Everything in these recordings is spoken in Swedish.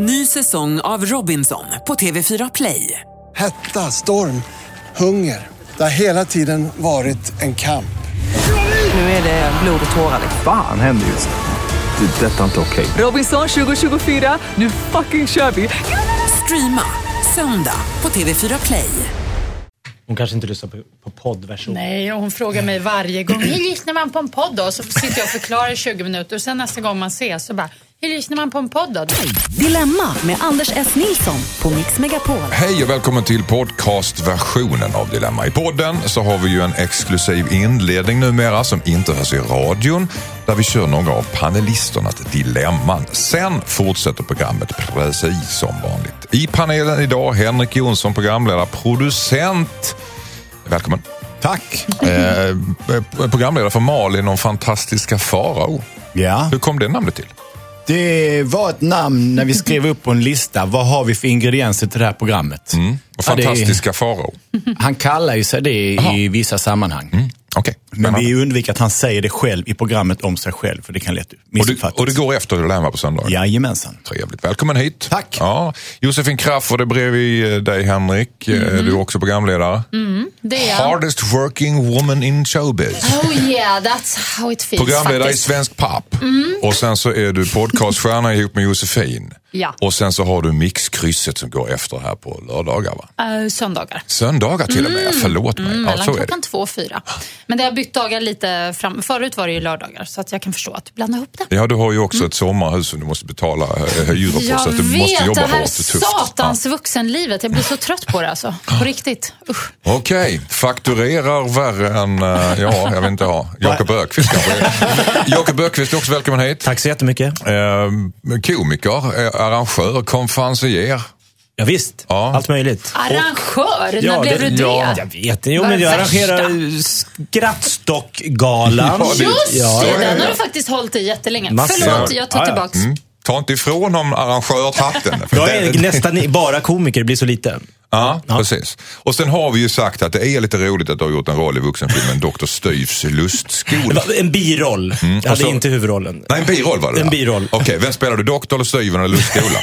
Ny säsong av Robinson på TV4 Play. Hetta, storm, hunger. Det har hela tiden varit en kamp. Nu är det blod och tårar. Fan händer just nu. Det. är Detta är inte okej. Robinson 2024, nu fucking kör vi! Streama söndag på TV4 Play. Hon kanske inte lyssnar på, på poddversion. Nej, och hon frågar mig varje gång, hur lyssnar man på en podd då? Så sitter jag och förklarar i 20 minuter och sen nästa gång man ses så bara, hur lyssnar man på en podd då? Dilemma med Anders S. Nilsson på Mix Megapol. Hej och välkommen till podcastversionen av Dilemma. I podden så har vi ju en exklusiv inledning numera som inte hörs i radion där vi kör några av panelisternas dilemman. Sen fortsätter programmet precis som vanligt. I panelen idag Henrik Jonsson, programledare, producent. Välkommen. Tack. Eh, programledare för Malin och fantastiska Farao. Ja, Hur kom det namnet till? Det var ett namn när vi skrev upp på en lista. Vad har vi för ingredienser till det här programmet? Och Ja, det är- fantastiska Farao. Han kallar ju sig det i vissa sammanhang. Mm. Okej, Men vi undviker att han säger det själv i programmet om sig själv, för det kan lätt och, det, missuppfattas. och det går efter Dilemma på söndag? Jajamensan. Trevligt. Välkommen hit. Tack. Ja, Josefin Crafoord är bredvid eh, dig Henrik. Eh, Du är också programledare. Det är jag. Hardest working woman in showbiz. Oh yeah, that's how it feels Programledare i faktiskt. Svensk Papp. Och sen så är du podcaststjärna ihop med Josefin. Ja. Och sen så har du mixkrysset som går efter här på lördagar va? Eh, söndagar. Söndagar till och med, förlåt mig. Mm, Ja, mellan så är det. klockan två och fyra. Men det har bytt dagar lite fram. Förut var det ju lördagar, så att jag kan förstå att du blandar ihop det. Ja, du har ju också ett sommarhus som du måste betala eh, hyror på. Jag så att du vet, måste jobba det här hårt satans vuxenlivet. Jag blir så trött på det alltså. På riktigt. Ja. Okej, fakturerar värre än, eh, ja, jag vet inte, ja. Jakob Ökvist kanske. Jakob Ökvist också välkommen hit. Tack så jättemycket. Eh, komiker, eh, arrangör, konferencier. Ja, visst, Ja. allt möjligt. Arrangör, när Ja, blev det- du det? Ja, jag vet Jo, Vad men jag arrangerar Skrattstockgalan. Just Ja, det, ja, den har du faktiskt hållit i jättelänge. Massor. Förlåt, jag tar Ja, ja. tillbaks. Mm. Ta inte ifrån honom arrangörhatten. För Jag är den- nästan bara komiker, det blir så lite. Ja, precis. Och sen har vi ju sagt att det är lite roligt att du har gjort en roll i vuxenfilmen Dr. Styvs lustskola. En biroll. Jag hade så- inte huvudrollen. Nej, en biroll var det En där. biroll. Okej, vem spelar du? Doktor eller Styven eller lustskolan?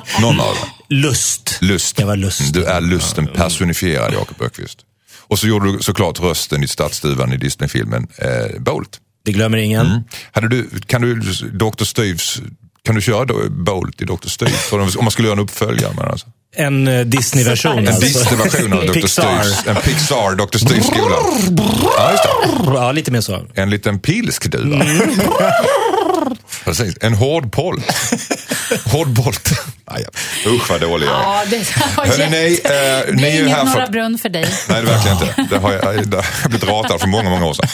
Någon av dem. Lust. Lust. Jag var lust. Du är lusten personifierad, Jakob Ökvist. Och så gjorde du såklart rösten i stadsduvan i Disneyfilmen eh, Bolt. Det glömmer ingen. Hade du, kan du, Dr. Styvs, kan du köra då Bolt i Dr. Styv? Om man skulle göra en uppföljare med alltså. En eh, Disney-version. En alltså. Disney-version av Dr. Pixar. Styvs. En Pixar Dr. Styvs-skola. Ja. Ja, lite mer så. En liten pilskduva. Precis, en hård poll. hård bolt. Nej, ja. Usch vad dålig jag är. Ja, det var Hörrni, nej, eh, det ni är är ju här för- Brunn för dig. Nej, det är verkligen inte. Det har jag, det har jag blivit ratad för många, många år sedan.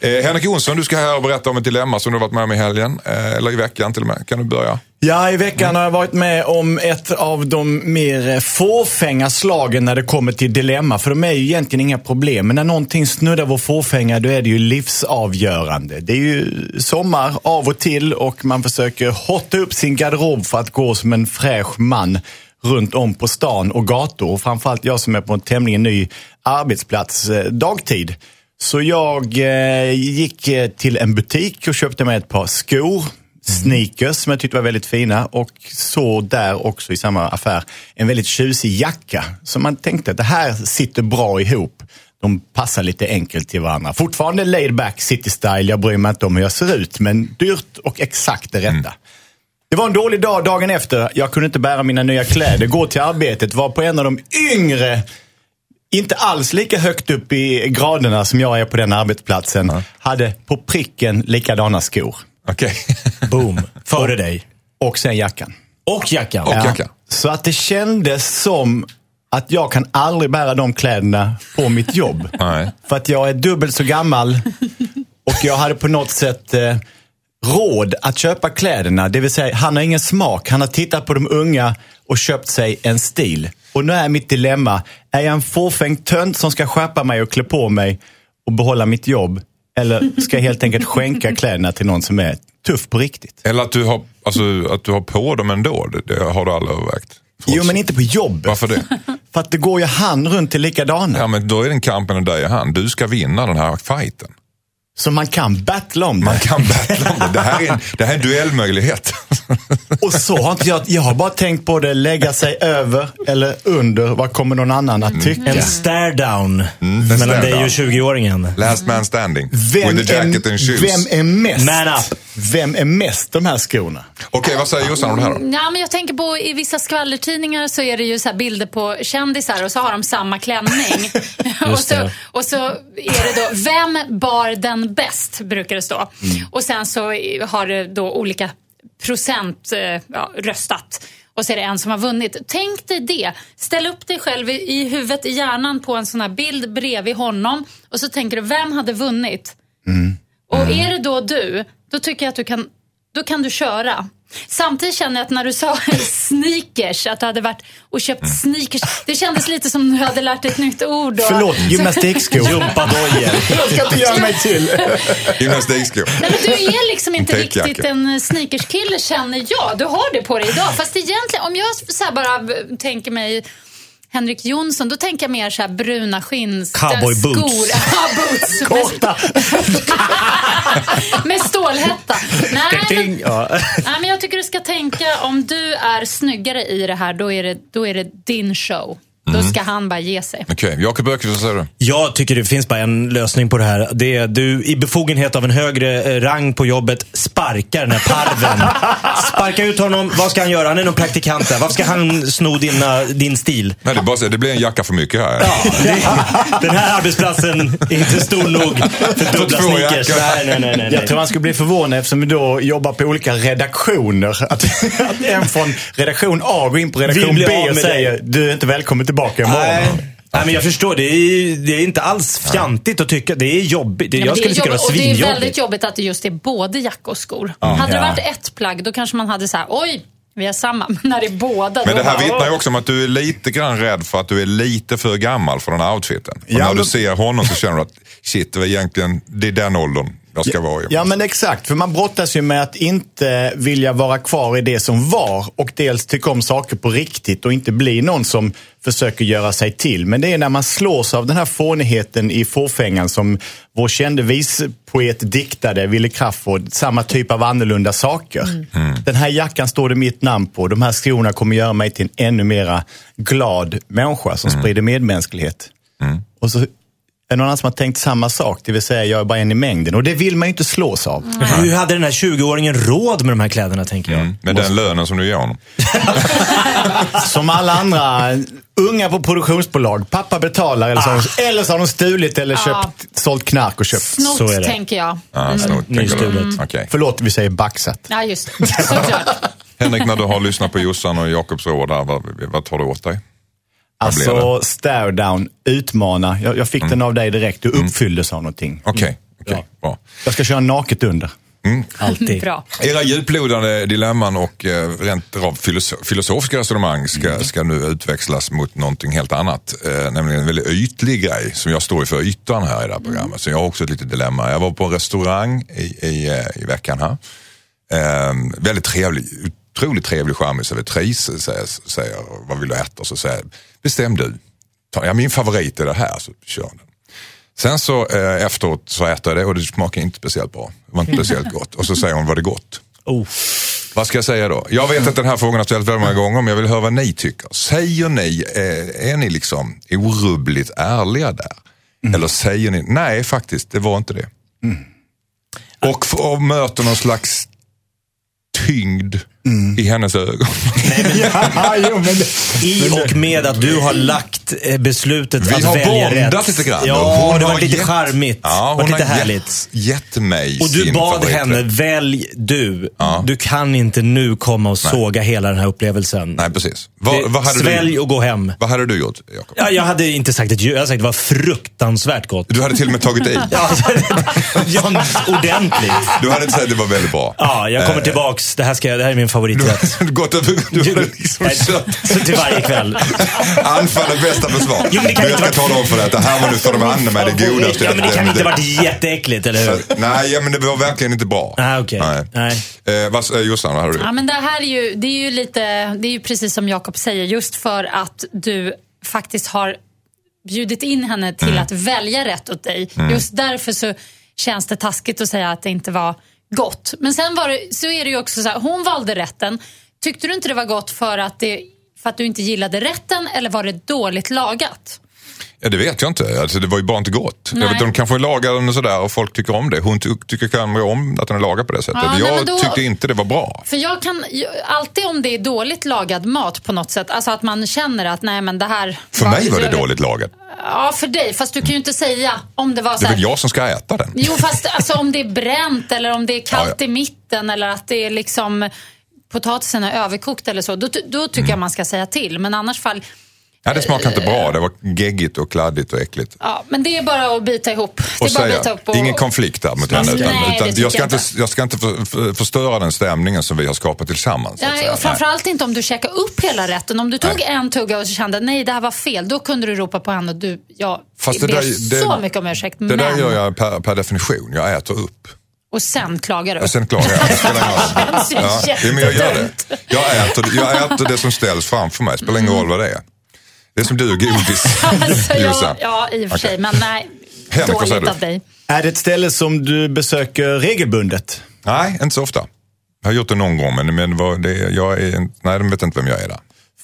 Eh, Henrik Jonsson, du ska här och berätta om ett dilemma som du har varit med om i helgen. Eh, eller i veckan till och med. Kan du börja? Ja, i veckan har jag varit med om ett av de mer fåfänga slagen när det kommer till dilemma. För de är ju egentligen inga problem. Men när någonting snuddar vår fåfänga, då är det ju livsavgörande. Det är ju sommar av och till och man försöker hotta upp sin garderob för att gå som en fräsch man runt om på stan och gator. Framförallt jag som är på en tämligen ny arbetsplats eh, dagtid. Så jag eh, gick eh, till en butik och köpte mig ett par skor sneakers som jag tyckte var väldigt fina och så där också i samma affär en väldigt tjusig jacka Så man tänkte att det här sitter bra ihop. De passar lite enkelt till varandra. Fortfarande laid back city style, jag bryr mig inte om hur jag ser ut men dyrt och exakt det rätta. Mm. Det var en dålig dag dagen efter. Jag kunde inte bära mina nya kläder, gå till arbetet, var på en av de yngre inte alls lika högt upp i graderna som jag är på den arbetsplatsen, hade på pricken likadana skor. Okej. Boom. Före dig. Och sen jackan. Och jackan. Och Ja. jacka. Så att det kändes som att jag kan aldrig bära de kläderna på mitt jobb. För att jag är dubbelt så gammal och jag hade på något sätt eh, råd att köpa kläderna. Det vill säga, han har ingen smak. Han har tittat på de unga och köpt sig en stil. Och nu är mitt dilemma, är jag en fåfäng tönt som ska skärpa mig och klä på mig och behålla mitt jobb? Eller ska jag helt enkelt skänka kläderna till någon som är tuff på riktigt? Eller att du, har, alltså, att du har på dem ändå. Det, det har du aldrig övervägt. Jo, men inte på jobbet. Varför det? För att det går ju han runt till likadana. Ja, men då är det en kamp mellan dig och han. Du ska vinna den här fighten. Så man kan battla om det. Man kan battla om det. Det här är en, det här är en duellmöjlighet. Och så har inte jag, jag har bara tänkt på det, lägga sig över eller under. Vad kommer någon annan att tycka? En stare down en mellan dig och 20-åringen. Last man standing. Vem With the jacket är, and shoes. vem är mest? Man up. Vem är mest de här skorna? Okej, vad säger Jossan om det här då? Ja, men jag tänker på i vissa skvallertidningar så är det ju så här bilder på kändisar och så har de samma klänning. och, så, och så är det då, vem bar den bäst? Brukar det stå. Och sen så har det då olika procent eh, ja, röstat. Och så är det en som har vunnit. Tänk dig det. Ställ upp dig själv i, huvudet, i hjärnan på en sån här bild bredvid honom. Och så tänker du, vem hade vunnit? Och är det då du, då tycker jag att du kan, då kan du köra. Samtidigt känner jag att när du sa sneakers, att du hade varit och köpt sneakers. Det kändes lite som du hade lärt dig ett nytt ord. Och, Förlåt, gymnastikskor. Gympadojor. jag ska inte göra mig till. Gymnastikskor. Nej, men du är liksom inte täckjacka. riktigt en sneakerskille känner jag. Du har det på dig idag. Fast egentligen, om jag så här bara tänker mig Henrik Jonsson, då tänker jag mer så här bruna skins... Cowboy skor. boots. Ja. Korta. Med, stålhätta. Nej, men, nej, men jag tycker du ska tänka om du är snyggare i det här, då är det, då är det din show. Då ska han bara ge sig. Okej, Jakob Öqvist, vad säger du? Jag tycker det finns bara en lösning på det här. Det är du i befogenhet av en högre eh, rang på jobbet sparkar den här parven. Sparka ut honom. Vad ska han göra? Han är någon praktikant där. Varför ska han sno dina, din stil? Nej, det, bara, det blir en jacka för mycket här. Ja, det, den här arbetsplatsen är inte stor nog för dubbla sneakers. Nej, nej, nej. nej, Jag tror han skulle bli förvånad eftersom vi då jobbar på olika redaktioner. Att, att en från redaktion A går in på redaktion B och säger du är inte välkommen tillbaka imorgon. Nej. Nej, men jag förstår. Det är, det är inte alls fjantigt att tycka. Det är jobbigt. Det, Ja, jag det är skulle tycka det var jobbigt, och det är svinjobbigt. väldigt jobbigt att det just är både jacka och skor. hade det varit ett plagg, då kanske man hade så här, oj, vi har samma. Men när det är båda, Men då det här bara, vittnar ju också om att du är lite grann rädd för att du är lite för gammal för den här outfiten. Och Ja, när men- du ser honom så känner du att shit, det, var egentligen, det är den åldern jag ska vara. Ja men exakt, för man brottas ju med att inte vilja vara kvar i det som var och dels tycka om saker på riktigt och inte bli någon som försöker göra sig till. Men det är när man slås av den här fånigheten i fåfängan som vår kände vispoet diktade, Wille Crafoord, samma typ av annorlunda saker. Den här jackan står det mitt namn på, de här skorna kommer göra mig till en ännu mera glad människa som sprider medmänsklighet. Och så någon annan som har tänkt samma sak, det vill säga jag är bara en i mängden. Och det vill man ju inte slås av. Hur hade den här 20-åringen råd med de här kläderna, tänker jag? Med den lönen som du ger honom. Som alla andra unga på produktionsbolag. Pappa betalar eller så, de, eller så har de stulit eller köpt, sålt knark och köpt. Snott, Så är det. tänker jag. Ja, snott, tänker du. Nystulet. Okej. Förlåt, vi säger baxat. Ja, just det. Såklart. Henrik, när du har lyssnat på Jossan och Jakobs råd, vad, vad tar du åt dig? Alltså, stare down, utmana. Jag, jag fick den av dig direkt. Du uppfylldes av någonting. Okej, okej, bra. Jag ska köra naket under. Alltid. Bra. Era djuplodande dilemman och eh, rent av filoso- filosofiska resonemang ska, ska nu utväxlas mot någonting helt annat. Eh, nämligen en väldigt ytlig grej som jag står för ytan här i det här programmet. Så jag har också ett litet dilemma. Jag var på en restaurang i, i, eh, i veckan här. Eh, väldigt trevlig, otroligt trevlig charmig servitris säger, säger vad vill du äta? Och så säger bestäm du. Ta, ja, min favorit är det här, så kör den. Sen så eh, efteråt så äter jag det och det smakar inte speciellt bra. Det var inte speciellt gott. Och så säger hon, var det gott? Oh. Vad ska jag säga då? Jag vet att den här frågan har ställts väldigt många gånger men jag vill höra vad ni tycker. Säger ni, eh, är ni liksom orubbligt ärliga där? Eller säger ni, nej faktiskt, det var inte det. Och, f- och möter någon slags tyngd i hennes ögon. ja, jo, men I och med att du har lagt eh, beslutet Vi att har välja bondat rätt. lite grann. Ja, hon det var har lite gett- charmigt. Ja, hon var lite har härligt. Gett, gett mig Och du bad henne, välj du. Ja. Du kan inte nu komma och såga hela den här upplevelsen. Nej, precis. Vad, Det- vad, hade Svälj du, och gå hem. vad hade du gjort, Jakob? Ja, jag hade inte sagt ett ljud. Jag hade sagt det var fruktansvärt gott. Du hade till och med tagit i. Ja, ja, ordentligt. Du hade inte sagt att det var väldigt bra. Ja, jag kommer Eh, tillbaks. Det här, ska, jag- det här är min favoriträtt. Du, gått över, du hade liksom kört Så till varje kväll. anfall är bästa försvar. Jo, men det kan du, jag ska tala om för dig att det här var nu för de andra med det godaste. Ja, men det kan inte ha varit jätteäckligt, eller hur? Nej, ja, men det var verkligen inte bra. Ah, okej. Nej. Eh, vad, eh, Jossan, vad hade du? Ja, men det här är ju, det är ju lite, det är ju precis som Jakob säger, just för att du faktiskt har bjudit in henne till Mm. att välja rätt åt dig. Just därför så känns det taskigt att säga att det inte var gott. Men sen var det, så är det ju också så här, hon valde rätten. Tyckte du inte det var gott för att, det, för att du inte gillade rätten eller var det dåligt lagat? Ja, det vet jag inte. Alltså, det var ju bara inte gott. Nej. Jag vet, de kanske lagar den sådär och folk tycker om det. Hon ty tycker kanske om att den är lagad på det sättet. Ja, jag då- tyckte inte det var bra. För jag kan alltid om det är dåligt lagad mat på något sätt, alltså att man känner att nej men det här... För mig var det dåligt lagat. Ja, för dig. Fast du kan ju inte säga om det var Det så är här, väl jag som ska äta den. Jo, fast alltså, om det är bränt eller om det är kallt Ja, ja. i mitten eller att det är liksom potatisen är överkokt eller så. Då, då tycker Mm. jag man ska säga till. Men annars fall, Ja, det smakar inte bra. Det var geggigt och kladdigt och äckligt. ja, men det är bara att bita ihop. Det Och är bara att säga, bita ihop och, ingen konflikt där mot henne. Nej, Utan, det utan jag, ska jag inte, jag ska inte för, för, förstöra den stämningen som vi har skapat tillsammans. att Nej, och framförallt inte om du käkar upp hela rätten. Om du tog Nej. en tugga och kände nej det här var fel, då kunde du ropa på henne och du, jag Fast det ber där- det- så mycket om ursäkt. Det men, där gör jag per, per definition. Jag äter upp. Och sen klagar du. Och sen klagar jag. Det spelar ingen roll. Ja, det- men jag gör det. Jag äter, jag äter det som ställs framför mig. Spelar ingen roll vad det är. Det är som du och godis, Alltså, ja, Jossan. ja, i och för sig. Men nej, Henrik, vad säger dåligt du? av dig. Är det ett ställe som du besöker regelbundet? Nej, inte så ofta. Jag har gjort det någon gång, men, men vad det, jag är, nej, de vet inte vem jag är där.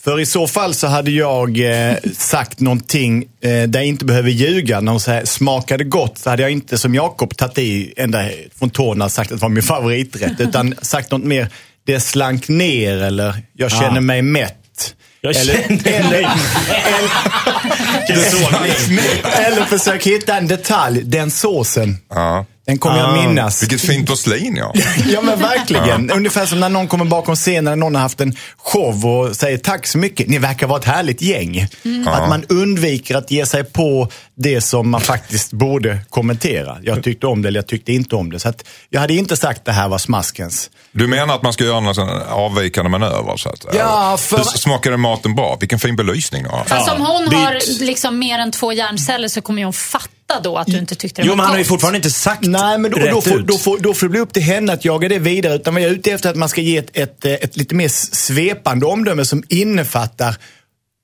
För i så fall så hade jag eh, sagt någonting eh, där jag inte behöver ljuga. När hon säger smakade gott så hade jag inte som Jakob tagit i ända från tårna och sagt att det var min favoriträtt. utan sagt något mer, det slank ner eller jag känner mig mätt. Jag eller, känner mig eller, eller försök hitta en detalj, den såsen. Ja. Den kommer jag minnas. Vilket fint porslin ja. Ja men verkligen. Ungefär som när någon kommer bakom scenen när någon har haft en show och säger tack så mycket. Ni verkar vara ett härligt gäng. Att man undviker att ge sig på det som man faktiskt borde kommentera. Jag tyckte om det eller jag tyckte inte om det. Så att jag hade inte sagt det här var smaskens. Du menar att man ska göra sån avvikande manöver? Så att, Ja, för- Hur Smakade maten bra? Vilken fin belysning du har. Fast om hon har liksom mer än två hjärnceller så kommer hon fatta då att du inte tyckte det Jo, var men han har ju fortfarande inte sagt Nej, men då, då, rätt får, ut. då, får, då får det bli upp till henne att jaga det vidare. Utan vad jag är ute efter är att man ska ge ett, ett, ett lite mer svepande omdöme som innefattar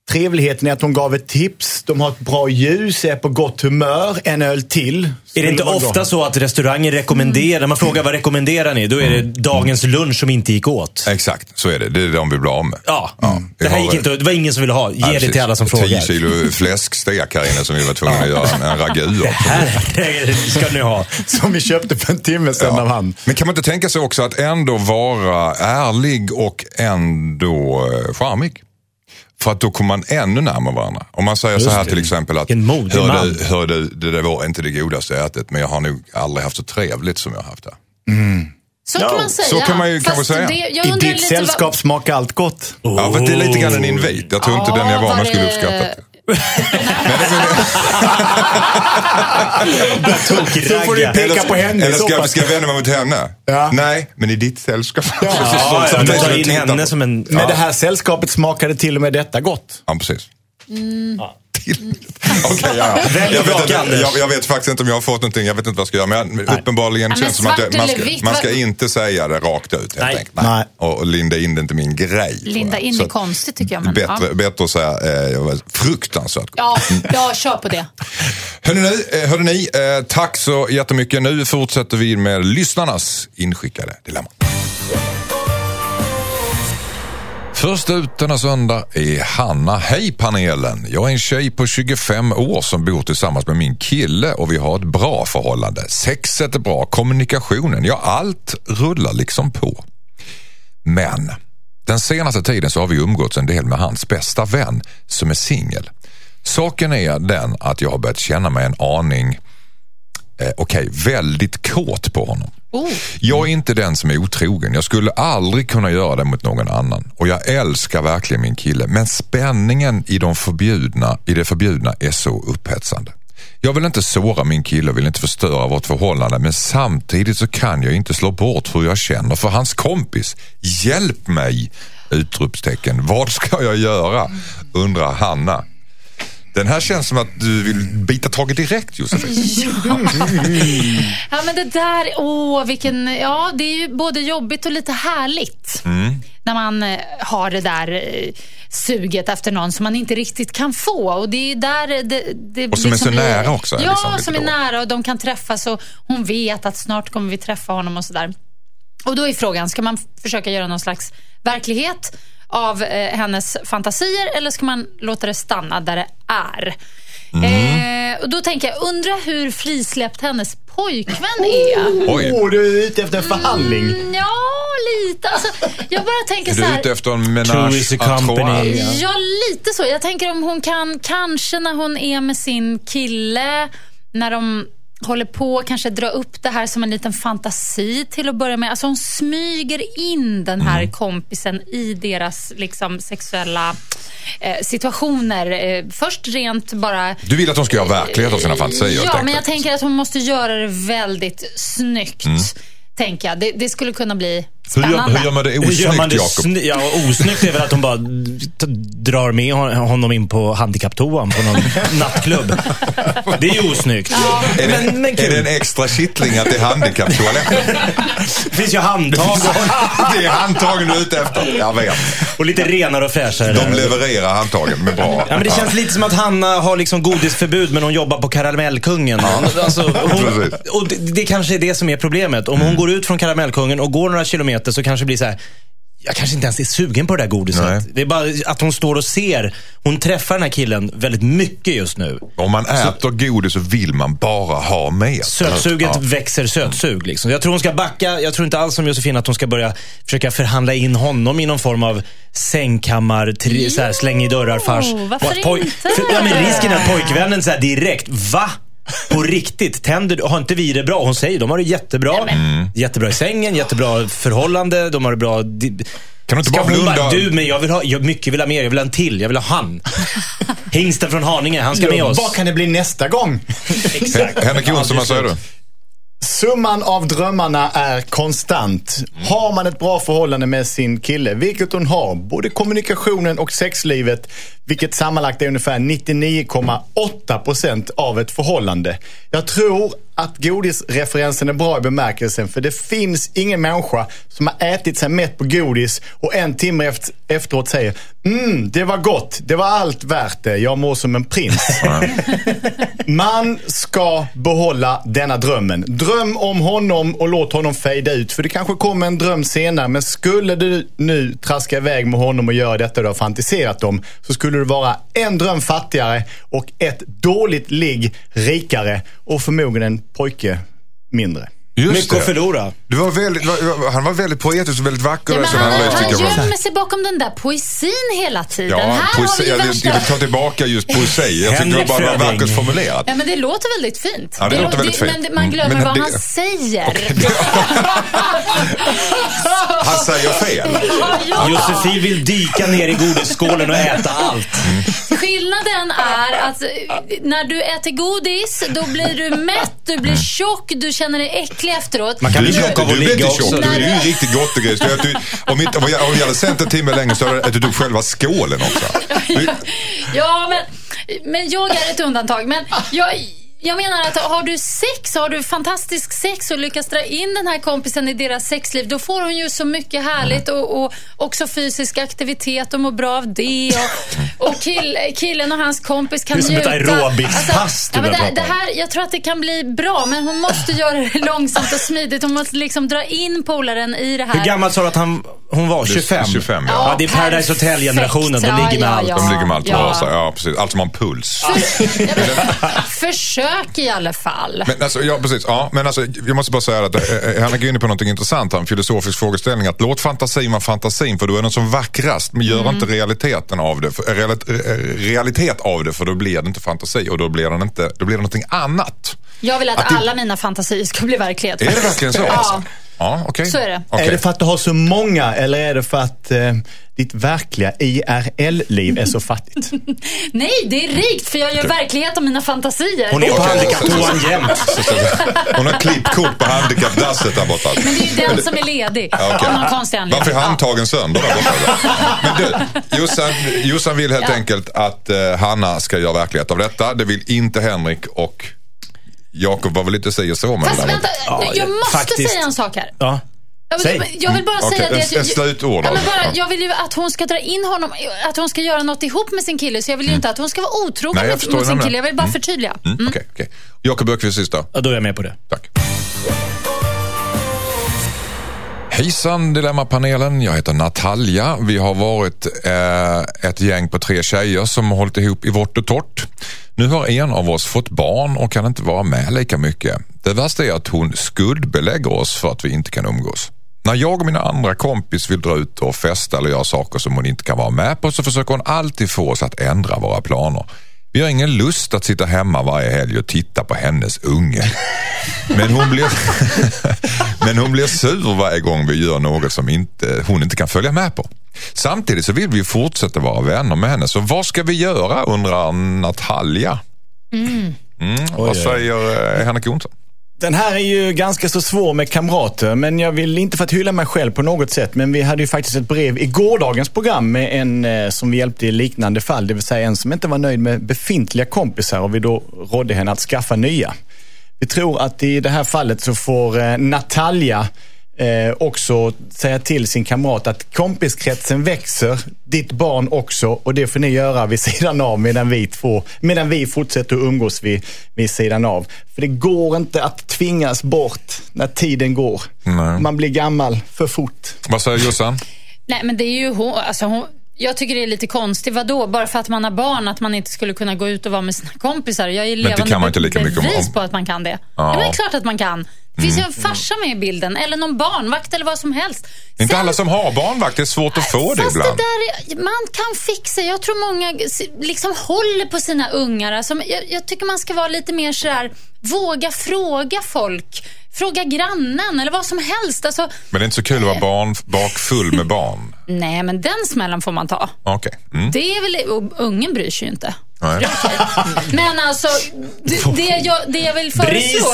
trevligheten i att hon gav ett tips, de har ett bra ljus, är på gott humör, en öl till. Är det inte ofta gott. så att restauranger rekommenderar, när man frågar vad rekommenderar ni? Då är det dagens lunch som inte gick åt. Exakt, så är det. Det är de vi blir av med. Ja, Vi det här har- gick inte, det var ingen som ville ha. Ge Ja, det precis. till alla som frågar. kilo fläskstek här inne som vi var tvungna att göra en, en ragu av. Här ska ni ha. Som vi köpte för en timme sedan Ja. av han. Men kan man inte tänka sig också att ändå vara ärlig och ändå eh, charmig? För att då kommer man ännu närmare varandra. Om man säger så här till exempel att hör man." du, hör du, det där var inte det godaste jag ätit men jag har nog aldrig haft så trevligt som jag har haft det. Så kan man säga. så kan man ju kanske Fast säga. Det, I ditt sällskap smakar allt gott. Ja, för det är lite grann en invit. Jag tror inte Ja, den jag var var med skulle det- uppskatta det. Så får du peka på henne Eller ska, ska jag vända mig mot henne? Ja. Nej, men i ditt sällskap. Ja, ja, Så- du tar in henne på- som en... Med det här sällskapet smakade till och med detta gott. Ja, precis. Mm. Till- Okej, ja, ja. Jag, vet inte, jag, jag vet faktiskt inte om jag har fått någonting. Jag vet inte vad jag ska göra. Men jag, uppenbarligen men känns det som att jag, man, ska, man ska inte säga det rakt ut helt Nej. Nej. Och, linda in det inte min grej. Linda jag. in Så är konstigt tycker jag. Men, Bättre, ja. bättre att säga eh, jag var fruktansvärt. Ja, ja, kör på det. Hörrni, nu, eh, hörde ni, eh, tack så jättemycket. Nu fortsätter vi med lyssnarnas inskickade dilemma. Först ut denna söndag är Hanna. Hej panelen! Jag är en tjej på 25 år som bor tillsammans med min kille och vi har ett bra förhållande. Sexet är bra, kommunikationen, ja allt rullar liksom på. Men den senaste tiden så har vi umgåtts en del med hans bästa vän som är singel. Saken är den att jag har börjat känna mig en aning, eh, okej, väldigt kåt på honom. Oh. Jag är inte den som är otrogen. Jag skulle aldrig kunna göra det mot någon annan. Och jag älskar verkligen min kille. Men spänningen i, de förbjudna, i det förbjudna är så upphetsande. Jag vill inte såra min kille och vill inte förstöra vårt förhållande men samtidigt så kan jag inte slå bort hur jag känner för hans kompis. Hjälp mig! Utropstecken. Vad ska jag göra? Undrar Hanna. Den här känns som att du vill bita tag i direkt Josefin. Ja, men det där, åh, vilken, ja, det är ju både jobbigt och lite härligt. Mm. När man eh, har det där eh, suget efter någon som man inte riktigt kan få. Och det är där det, det Och som är så blir- nära också, Ja, liksom, som är då. nära och de kan träffas och hon vet att snart kommer vi träffa honom och sådär. Och då är frågan, ska man försöka göra någon slags verklighet av eh, hennes fantasier eller ska man låta det stanna där det är? Eh, och då tänker jag, undra hur frisläppt hennes pojkvän är. Oj. Åh, du är ute efter en förhandling. Mm, Ja, lite. Alltså, jag bara tänker Är så du här. ute efter en menage à company. Ja, lite så. Jag tänker om hon kan, kanske när hon är med sin kille, när de håller på, kanske dra upp det här som en liten fantasi till att börja med. Alltså hon smyger in den här Mm. kompisen i deras liksom, sexuella eh, situationer. Eh, först rent bara... Du vill att de ska göra verklighet av sina fantasier? helt Ja, men jag tänker att hon måste göra det väldigt snyggt. Mm. Tänker jag. Det, det skulle kunna bli Hur gör, hur gör man det Hur gör man osnyggt, det Jakob? sny- ja, osnyggt är väl att de bara drar med hon- honom in på handikapptoan på någon nattklubb. Det är ju osnyggt. Är det, Men, men är det en extra kittling att det är handikapptoalett? Det finns ju handtag det är handtagen du är ute efter. Jag vet. och lite renare och fräschare. De levererar handtagen med bra. Ja, men det känns lite som att Hanna har liksom godisförbud men hon jobbar på Karamellkungen. Alltså, hon, och det, det kanske är det som är problemet. Om hon går ut från Karamellkungen och går några kilometer så kanske det blir så här. Jag kanske inte ens är sugen på det där godiset. Nej. Det är bara att hon står och ser. Hon träffar den här killen väldigt mycket just nu. Om man äter godis så vill man bara ha mer. Sötsuget Ja. växer sötsug. Liksom. Jag tror hon ska backa. Jag tror inte alls som Josefin att hon ska börja försöka förhandla in honom i någon form av sängkammar, tri, så här, släng i dörrar fars. varför Och att poj- inte? För, ja, men risken är att pojkvännen så här direkt, va? På riktigt, tänder du? Har inte vi det bra? Hon säger de har det jättebra. Mm. Jättebra i sängen, jättebra förhållande, de har det bra. Kan du inte Ska bara blunda? bara, du men jag vill ha, jag mycket vill ha mer, jag vill ha en till, jag vill ha han. Hingsten från Haninge, han ska med oss. Vad kan det bli nästa gång? Exakt. Henrik Jonsson, vad säger du? Summan av drömmarna är konstant. Har man ett bra förhållande med sin kille, vilket hon har, både kommunikationen och sexlivet, vilket sammanlagt är ungefär 99,8% av ett förhållande. Jag tror att godisreferensen är bra i bemärkelsen, för det finns ingen människa som har ätit sig mätt på godis och en timme efter, efteråt säger mm, det var gott, det var allt värt det, jag mår som en prins. Man ska behålla denna drömmen. Dröm om honom och låt honom fejda ut. För det kanske kommer en dröm senare. Men skulle du nu traska iväg med honom och göra detta du har fantiserat om. Så skulle du vara en dröm fattigare och ett dåligt ligg rikare. Och förmodligen en pojke mindre. Just Mycket att förlora. Du var väldigt, han var väldigt poetisk och väldigt vacker. Ja, men han, han jag. gömmer sig bakom den där poesin hela tiden. Ja, här har poesi, vi jag, vill, värsta... jag vill ta tillbaka just poesi. Jag tycker det bara var Fröding. vackert formulerat. Ja, men det låter väldigt fint. Ja, det låter lå- väldigt fint. Men det- man Mm, glömmer men vad det- han säger. Han säger fel. Ja, Josefin vill dyka ner i godisskålen och äta allt. Skillnaden är att eh, när du äter godis, då blir du mätt, du blir tjock, du känner dig äcklig efteråt. Man kan Du, bli tjock av du att ligga också. du är ju en riktig gottegris. Du Om, inte, om, jag, hade sänt en timme längre så hade jag ätit upp själva skålen också. Du, Ja, men, men jag är ett undantag. Men jag, jag menar att har du sex, har du fantastisk sex och lyckas dra in den här kompisen i deras sexliv, då får hon ju så mycket härligt och, och också fysisk aktivitet och mår bra av det. Och, och kill, killen och hans kompis kan Det är som ett njuta. aerobicspass du ja, det, det här, Jag tror att det kan bli bra, men hon måste göra det långsamt och smidigt. Hon måste liksom dra in polaren i det här. Hur gammal sa du att han, hon var? 25? 25, ja. Ja, det är Paradise Hotel-generationen. De ligger med Ja, allt. de ligger med allt ja. Ja, precis. Allt som har en puls. Försök i alla fall. Men alltså, ja, precis. Ja, men alltså, jag måste bara säga att eh, eh, han är inne på något intressant, en filosofisk frågeställning. Att låt fantasin vara fantasin, för då är den som vackrast. Men gör inte realiteten av det, för, eh, realit, eh, realitet av det, för då blir det inte fantasi och då blir, den inte, då blir det någonting annat. Jag vill att, Att det- alla mina fantasier ska bli verklighet. Är det verkligen så? Alltså? Ja, okej. Så är det. Okej. Är det för att du har så många eller är det för att eh, ditt verkliga IRL-liv är så fattigt? Nej, det är rikt för jag gör verklighet av mina fantasier. Hon är på handikapptoan jämt. Hon har klippkort på handikappdasset där borta. Men det är ju den som är ledig. Ja, okej. Av någon konstig anledning. Varför är handtagen sönder där borta? Men du, Jossan, Jossan vill helt Ja. enkelt att eh, Hanna ska göra verklighet av detta. Det vill inte Henrik och Jakob var väl lite och så med Fast det vänta, Ja, jag måste faktiskt. säga en sak här. Ja. Jag Säg. vill, jag vill bara Okej, säga det. ett- att jag- Ja, då. men bara, Ja. jag vill ju att hon ska dra in honom, att hon ska göra något ihop med sin kille. Så jag vill ju inte att hon ska vara otrogen Nej, mot, sin kille. Jag vill bara förtydliga. Mm, Okej, okej. Jakob Öqvist sista. ja, då är jag med på det. Tack. Hejsan Dilemmapanelen, jag heter Natalia. Vi har varit eh, ett gäng på tre tjejer som har hållit ihop i vått och torrt. Nu har en av oss fått barn och kan inte vara med lika mycket. Det värsta är att hon skuldbelägger oss för att vi inte kan umgås. När jag och mina andra kompis vill dra ut och festa eller göra saker som hon inte kan vara med på så försöker hon alltid få oss att ändra våra planer. Vi har ingen lust att sitta hemma varje helg och titta på hennes unge. Men hon blir, men hon blir sur varje gång vi gör något som inte, hon inte kan följa med på. Samtidigt så vill vi fortsätta vara vänner med henne. Så vad ska vi göra undrar Natalia. Mm, vad säger eh, Henrik Jonsson? Den här är ju ganska så svår med kamrater, men jag vill inte för att hylla mig själv på något sätt, men vi hade ju faktiskt ett brev i gårdagens program med en eh, som vi hjälpte i liknande fall, det vill säga en som inte var nöjd med befintliga kompisar och vi då rådde henne att skaffa nya. Vi tror att i det här fallet så får eh, Natalia eh, också säga till sin kamrat att kompiskretsen växer, ditt barn också och det får ni göra vid sidan av medan vi, två, medan vi fortsätter att umgås vid, vid sidan av. För det går inte att tvingas bort när tiden går. Nej. Man blir gammal för fort. Vad säger Jossan? Nej, men det är ju hon, alltså hon jag tycker det är lite konstigt. Vadå? Bara för att man har barn, att man inte skulle kunna gå ut och vara med sina kompisar. Jag är det levande kan man inte lika mycket om- bevis på att man kan det. Ja. men det är klart att man kan. Det finns ju en farsa med i bilden, eller någon barnvakt eller vad som helst. Inte Sen- alla som har barnvakt, det är svårt att få det Fast ibland. det där, är- man kan fixa. Jag tror många s- liksom håller på sina ungar. Alltså, jag, jag tycker man ska vara lite mer sådär, våga fråga folk. Fråga grannen eller vad som helst. Alltså, Men det är inte så kul att vara barn, bakfull med barn. nej, men den smällen får man ta. Okej. Mm. Det är väl, och ungen bryr sig ju inte. Nej. Men alltså, det, det, jag, det jag vill föreslå...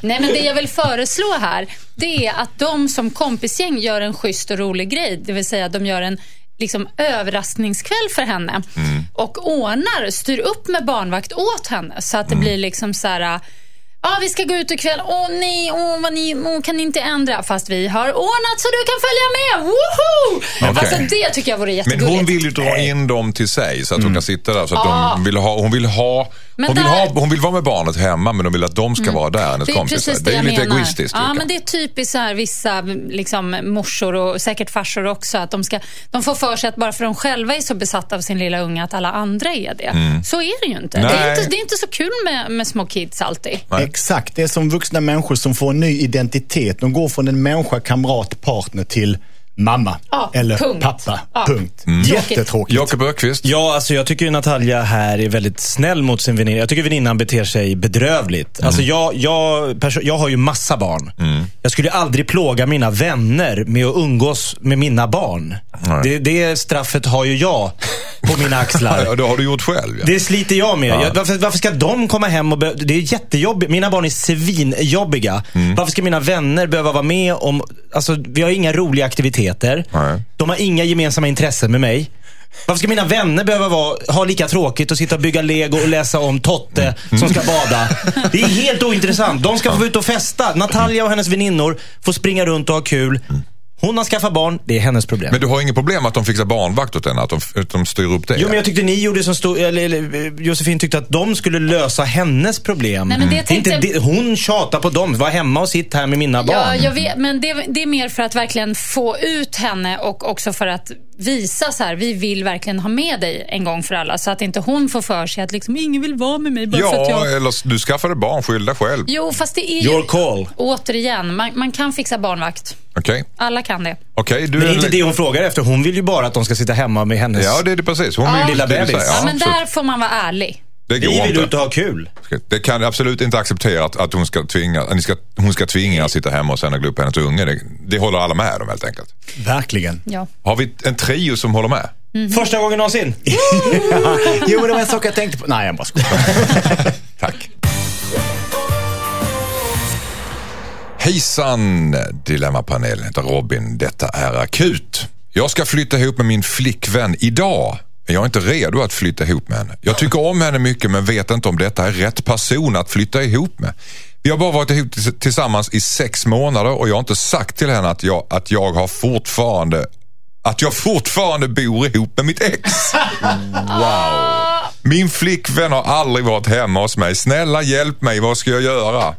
Nej, men det jag vill föreslå här, det är att de som kompisgäng gör en schysst och rolig grej. Det vill säga att de gör en liksom, överraskningskväll för henne. Och ordnar, styr upp med barnvakt åt henne. Så att det blir liksom så här... Ja, vi ska gå ut ikväll. Åh nej, åh, vad ni, åh, kan ni inte ändra? Fast vi har ordnat så du kan följa med. Woho! Okej. Alltså, det tycker jag vore Men jättegulligt. hon vill ju dra in dem till sig så att hon kan sitta där. Så att de vill ha, hon, vill ha, Men hon, vill där- ha, hon vill vara med barnet hemma men hon vill att de ska vara där, hennes Det kompisar. precis Det är lite menar. egoistiskt. Ja, men det är typiskt så här, vissa liksom, morsor och säkert farsor också. Att de, ska, de får för sig att bara för de själva är så besatta av sin lilla unga att alla andra är det. Så är det ju inte. Det är inte, det är inte så kul med, med små kids alltid. Nej. Exakt, det är som vuxna människor som får en ny identitet. De går från en människa, kamrat, partner till mamma. Ja, eller punkt. pappa. Ja. Punkt. Mm. Jättetråkigt. Jakob Ökvist. Ja, alltså jag tycker ju Natalia här är väldigt snäll mot sin väninna. Jag tycker väninnan beter sig bedrövligt. Mm. Alltså jag, jag, jag har ju massa barn. Jag skulle aldrig plåga mina vänner med att umgås med mina barn. Det, det straffet har ju jag på mina axlar. Ja, det har du gjort själv. Ja. Det sliter jag med. Ja. Jag, varför, varför ska de komma hem och... Det är jättejobbigt. Mina barn är svinjobbiga. Mm. Varför ska mina vänner behöva vara med om... Alltså, vi har inga roliga aktiviteter. Nej. De har inga gemensamma intressen med mig. Varför ska mina vänner behöva vara, ha lika tråkigt och sitta och bygga lego och läsa om Totte som ska bada? Det är helt ointressant. De ska få ut och festa. Natalia och hennes väninnor får springa runt och ha kul. Hon har skaffat barn, det är hennes problem. Men du har inget problem att de fixar barnvakt åt henne? Att de, att de styr upp det? Jo, men jag tyckte ni gjorde som stod, eller, eller Josefin tyckte att de skulle lösa hennes problem. Nej, men det är tänkte inte, det, hon tjatar på dem. Var hemma och sitt här med mina barn. Ja, jag vet, men det, det är mer för att verkligen få ut henne och också för att visa så här, vi vill verkligen ha med dig en gång för alla. Så att inte hon får för sig att liksom, ingen vill vara med mig bara för att Ja, jag... eller du skaffade barn, skyll dig själv. Jo, fast det är. Your call. Återigen, man, man kan fixa barnvakt. Okej, Alla kan det. Okej, du Men det är inte det hon frågar efter. Hon vill ju bara att de ska sitta hemma med hennes... Ja, det är det precis. Hon Ja. vill Lilla bebis. Ja, men där får man vara ärlig. Det går Vi vill inte. ut och ha kul. Det kan absolut inte acceptera att, att hon, ska tvinga, att ni ska, hon ska tvinga att sitta hemma och sen glå upp hennes unge. Det, det håller alla med om helt enkelt. Verkligen. Ja. Har vi en trio som håller med? Första gången någonsin. Jo, men det var en sak jag tänkte på. Nej, jag bara skojar. Tack. Hejsan Dilemmapanelen, heter Robin. Detta är akut. Jag ska flytta ihop med min flickvän idag. Men jag är inte redo att flytta ihop med henne. Jag tycker om henne mycket men vet inte om detta är rätt person att flytta ihop med. Vi har bara varit ihop tillsammans i sex månader och jag har inte sagt till henne att jag, att jag har fortfarande att jag fortfarande bor ihop med mitt ex. Min flickvän har aldrig varit hemma hos mig. Snälla hjälp mig, vad ska jag göra?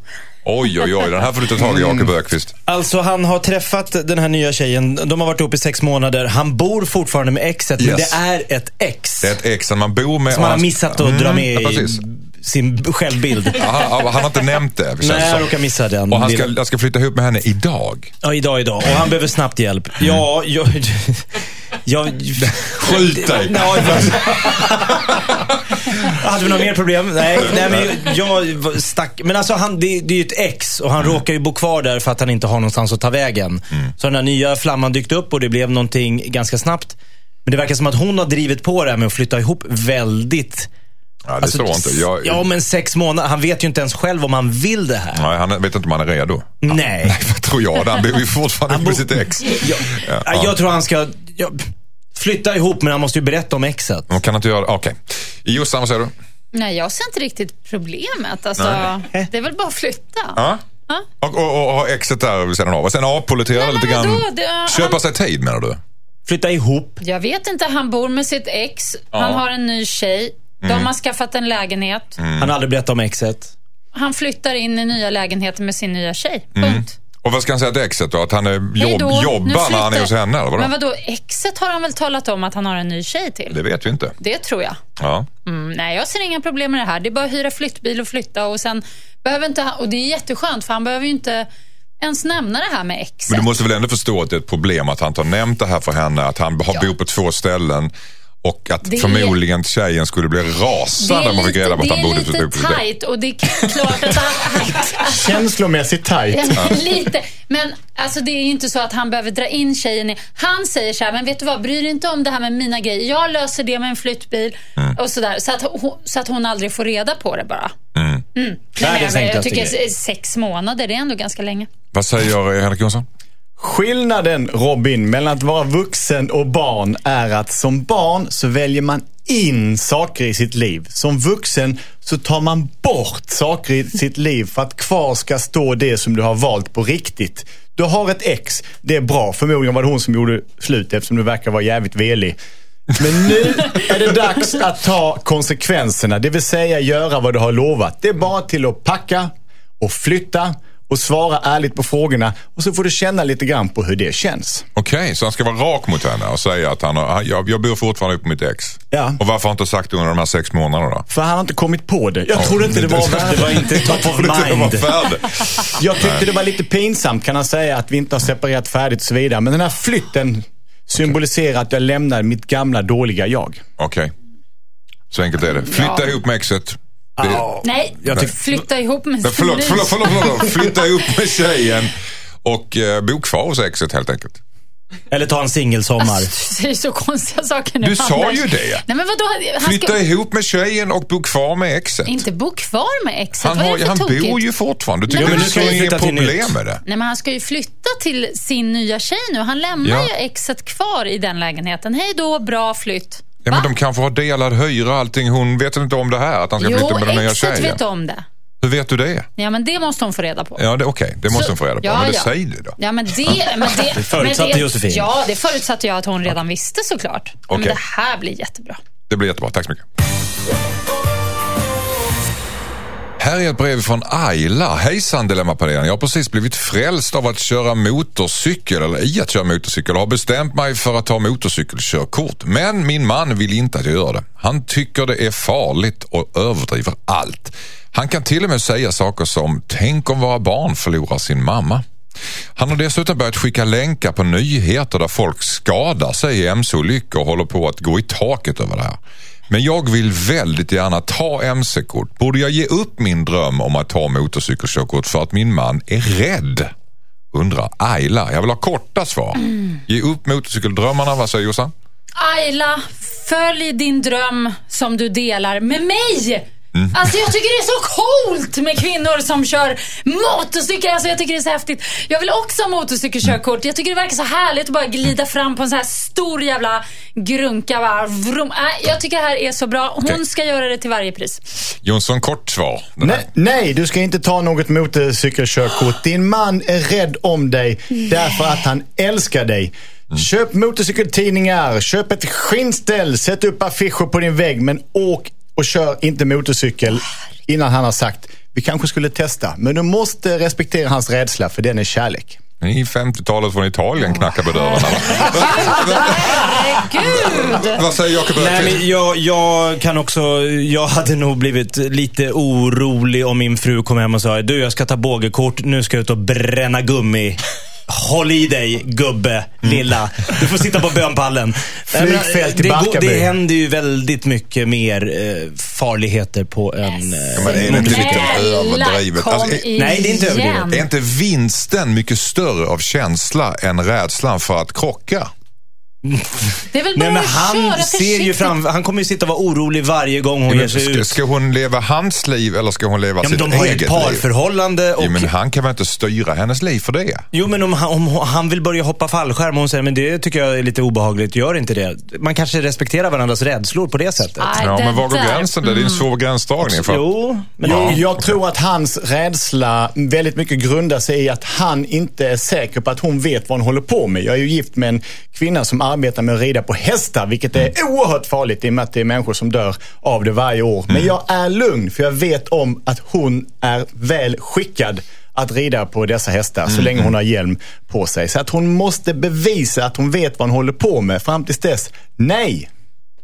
Oj, oj, oj. Den här får du ta tag i, Jakob Ökvist. Alltså han har träffat den här nya tjejen. De har varit ihop i sex månader. Han bor fortfarande med exet, men Yes. det är ett ex. Det är ett ex som man bor med. Som han har missat att dra med ja, i. sin självbild. Ja, Han, har inte nämnt det. Nej, jag råkar missa den. Och han ska, jag ska flytta ihop med henne idag. Ja, idag, idag. Och han behöver snabbt hjälp. Ja, jag... jag Skjut dig! Ja, Hade vi några mer problem? Nej, nej men jag stack. Men alltså han, det, det är ju ett ex och han råkar ju bo kvar där för att han inte har någonstans att ta vägen. Så den här nya flamman dykt upp och det blev någonting ganska snabbt. Men det verkar som att hon har drivit på det här med att flytta ihop väldigt... Ja, det står inte. Jag, Alltså, Ja, men sex månader. Han vet ju inte ens själv om han vill det här. Nej, han vet inte om han är redo. Nej. Vad tror jag? Han bor ju fortfarande med sitt ex. Jag, Ja. jag tror han ska ja, flytta ihop, men han måste ju berätta om exet. Man kan inte göra Okej. Jossan, vad säger du? Nej, jag ser inte riktigt problemet. Alltså, det är väl bara att flytta. Ja? Ja. Och, och, och ha exet där vid sidan av. Och sen avpolitera lite grann. vadå? Det- Köpa han- sig tid menar du? Flytta ihop. Jag vet inte, han bor med sitt ex. Han har en ny tjej. Mm. De har skaffat en lägenhet. Han har aldrig berättat om exet. Han flyttar in i nya lägenheten med sin nya tjej. Mm. Punkt. Och vad ska han säga till exet då? Att han är jobb, då. Jobbar när han är hos henne eller vadå? Men vadå, exet har han väl talat om att han har en ny tjej till? Det vet vi inte. Det tror jag. Ja. Mm, nej, jag ser inga problem med det här. Det är bara att hyra flyttbil och flytta och sen behöver inte han, och det är jätteskönt för han behöver ju inte ens nämna det här med exet. Men du måste väl ändå förstå att det är ett problem att han inte har nämnt det här för henne, att han har bor på två ställen och att Det är- förmodligen tjejen skulle bli rasande om hon fick reda på att han bodde det på är två lite tajt och det är klart att han... han Känslomässigt tajt. Ja, lite. Men alltså, det är ju inte så att han behöver dra in tjejen i... Han säger så här, men vet du vad, bry dig inte om det här med mina grejer. Jag löser det med en flyttbil Mm. och sådär. Så att, hon, så att hon aldrig får reda på det bara. Mm. Nej, men jag, jag tycker grej. sex månader, det är ändå ganska länge. Vad säger Henrik Jonsson? Skillnaden Robin mellan att vara vuxen och barn är att som barn så väljer man in saker i sitt liv. Som vuxen så tar man bort saker i sitt liv för att kvar ska stå det som du har valt på riktigt. Du har ett ex, det är bra. Förmodligen var det hon som gjorde slut eftersom du verkar vara jävligt velig. Men nu är det dags att ta konsekvenserna, det vill säga göra vad du har lovat. Det är bara till att packa och flytta och svara ärligt på frågorna och så får du känna lite grann på hur det känns. Okej, så han ska vara rak mot henne och säga att han har, jag, jag bor fortfarande upp med mitt ex. Ja. Och varför har han inte sagt det under de här sex månaderna då? För han har inte kommit på det. Jag trodde inte det var Det var inte top of Det var mind. Jag tyckte det var lite pinsamt kan han säga att vi inte har separerat färdigt och så vidare. Men den här flytten symboliserar att jag lämnar mitt gamla dåliga jag. Okej. Så enkelt är det. Flytta ihop med exet. Det, Nej, Jag flytta ihop med Nej, förlåt, förlåt, förlåt, förlåt. Flytta ihop med tjejen och eh, bo kvar hos exet helt enkelt. Eller ta en singelsommar. Du säger så konstiga saker nu, Du sa Anders. ju det. Nej, men vadå? Han Flytta ska ihop med tjejen och bo kvar med exet. inte bo kvar med exet. Han, har, han tokigt? bor ju fortfarande. Du tycker Nej, är ska flytta till problem med det? Nej, men han ska ju flytta till sin nya tjej nu. Han lämnar Ja. ju exet kvar i den lägenheten. Hej då, bra flytt. Ja, men de kanske har delad hyra och allting. Hon vet inte om det här, att han ska Jo, flytta med den nya exet tjejen. vet om det. Hur vet du det? Ja, men det måste hon få reda på. Ja, det, okej, det måste Så- hon få reda på. ja, men det ja. säg det då. Ja, men det... Men det, förutsatte men det, Josefin. Ja, det förutsatte jag att hon redan visste såklart. Ja, Men det här blir jättebra. Det blir jättebra. Tack så mycket. Här är ett brev från Ayla. Hejsan Dilemmapanelen. Jag har precis blivit frälst av att köra motorcykel, eller i att köra motorcykel och har bestämt mig för att ta motorcykelkörkort. Men min man vill inte att jag gör det. Han tycker det är farligt och överdriver allt. Han kan till och med säga saker som “Tänk om våra barn förlorar sin mamma”. Han har dessutom börjat skicka länkar på nyheter där folk skadar sig i mc-olyckor och håller på att gå i taket över det här. Men jag vill väldigt gärna ta mc-kort. Borde jag ge upp min dröm om att ta motorcykelkörkort för att min man är rädd? Undrar Ayla. Jag vill ha korta svar. Ge upp motorcykeldrömmarna. Vad säger Jossan? Ayla, följ din dröm som du delar med mig. Mm. Alltså jag tycker det är så coolt med kvinnor som kör motorcykel. Alltså jag tycker det är så häftigt. Jag vill också ha motorcykelkörkort. Jag tycker det verkar så härligt att bara glida fram på en så här stor jävla grunka. Bara, vrum. Jag tycker det här är så bra. Hon Okej. ska göra det till varje pris. Jonsson, kort svar. Nej, nej, du ska inte ta något motorcykelkörkort. Din man är rädd om dig därför att han älskar dig. Köp motorcykeltidningar, köp ett skinnställ, sätt upp affischer på din vägg men åk och kör inte motorcykel innan han har sagt vi kanske skulle testa. Men du måste respektera hans rädsla för den är kärlek. Ni 50-talet från Italien knackar på dörrarna. Herregud! Vad säger Jakob Nej, jag, jag kan också, jag hade nog blivit lite orolig om min fru kom hem och sa du jag ska ta bågekort, nu ska jag ut och bränna gummi. Håll i dig gubbe, lilla. Du får sitta på bönpallen. Flygfält i det, går- Barkarby. det händer ju väldigt mycket mer eh, farligheter på en... Eh, men är det inte lite Snälla, överdrivet? kom Alltså, igen. nej, det är inte överdrivet. Är inte vinsten mycket större av känsla än rädslan för att krocka? Det är väl bara Nej, men att han köra ser försiktigt. ju fram, han kommer ju sitta och vara orolig varje gång hon ger sig ska, ut. ska hon leva hans liv eller ska hon leva Ja, men sitt de har ju eget ett liv? parförhållande och... Jo, men han kan väl inte styra hennes liv för det? Jo, men om han, om han vill börja hoppa fallskärm och hon säger men det tycker jag är lite obehagligt, gör inte det. Man kanske respekterar varandras rädslor på det sättet. Aj, Ja, men var går där. gränsen? där? Det är en svår gränsdragning. För att- Jo, men Ja. det, Jag tror att hans rädsla väldigt mycket grundar sig i att han inte är säker på att hon vet vad hon håller på med. Jag är ju gift med en kvinna som arbetar med att rida på hästar, vilket är oerhört farligt i och med att det är människor som dör av det varje år. Men jag är lugn, för jag vet om att hon är väl skickad att rida på dessa hästar så länge hon har hjälm på sig. Så att hon måste bevisa att hon vet vad hon håller på med. Fram tills dess, nej.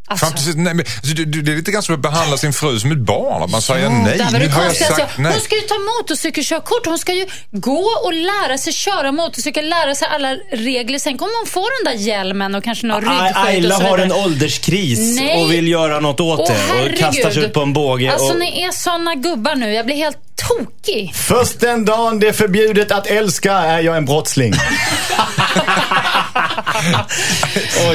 Alltså, Fram till, nej, men, alltså, du- det är lite grann som att behandla sin fru som ett barn. Att man säger nej, det här var nu det har jag sagt nej. Hon ska ju ta motorcykelkörkort. Hon ska ju gå och lära sig köra motorcykel, lära sig alla regler. Sen kommer hon få den där hjälmen och kanske någon ryggskydd och Ayla så har en ålderskris Nej. och vill göra något åt Åh, det och herregud. kastar sig ut på en båge. Alltså och, ni är såna gubbar nu. Jag blir helt tokig. Först den dagen det är förbjudet att älska är jag en brottsling.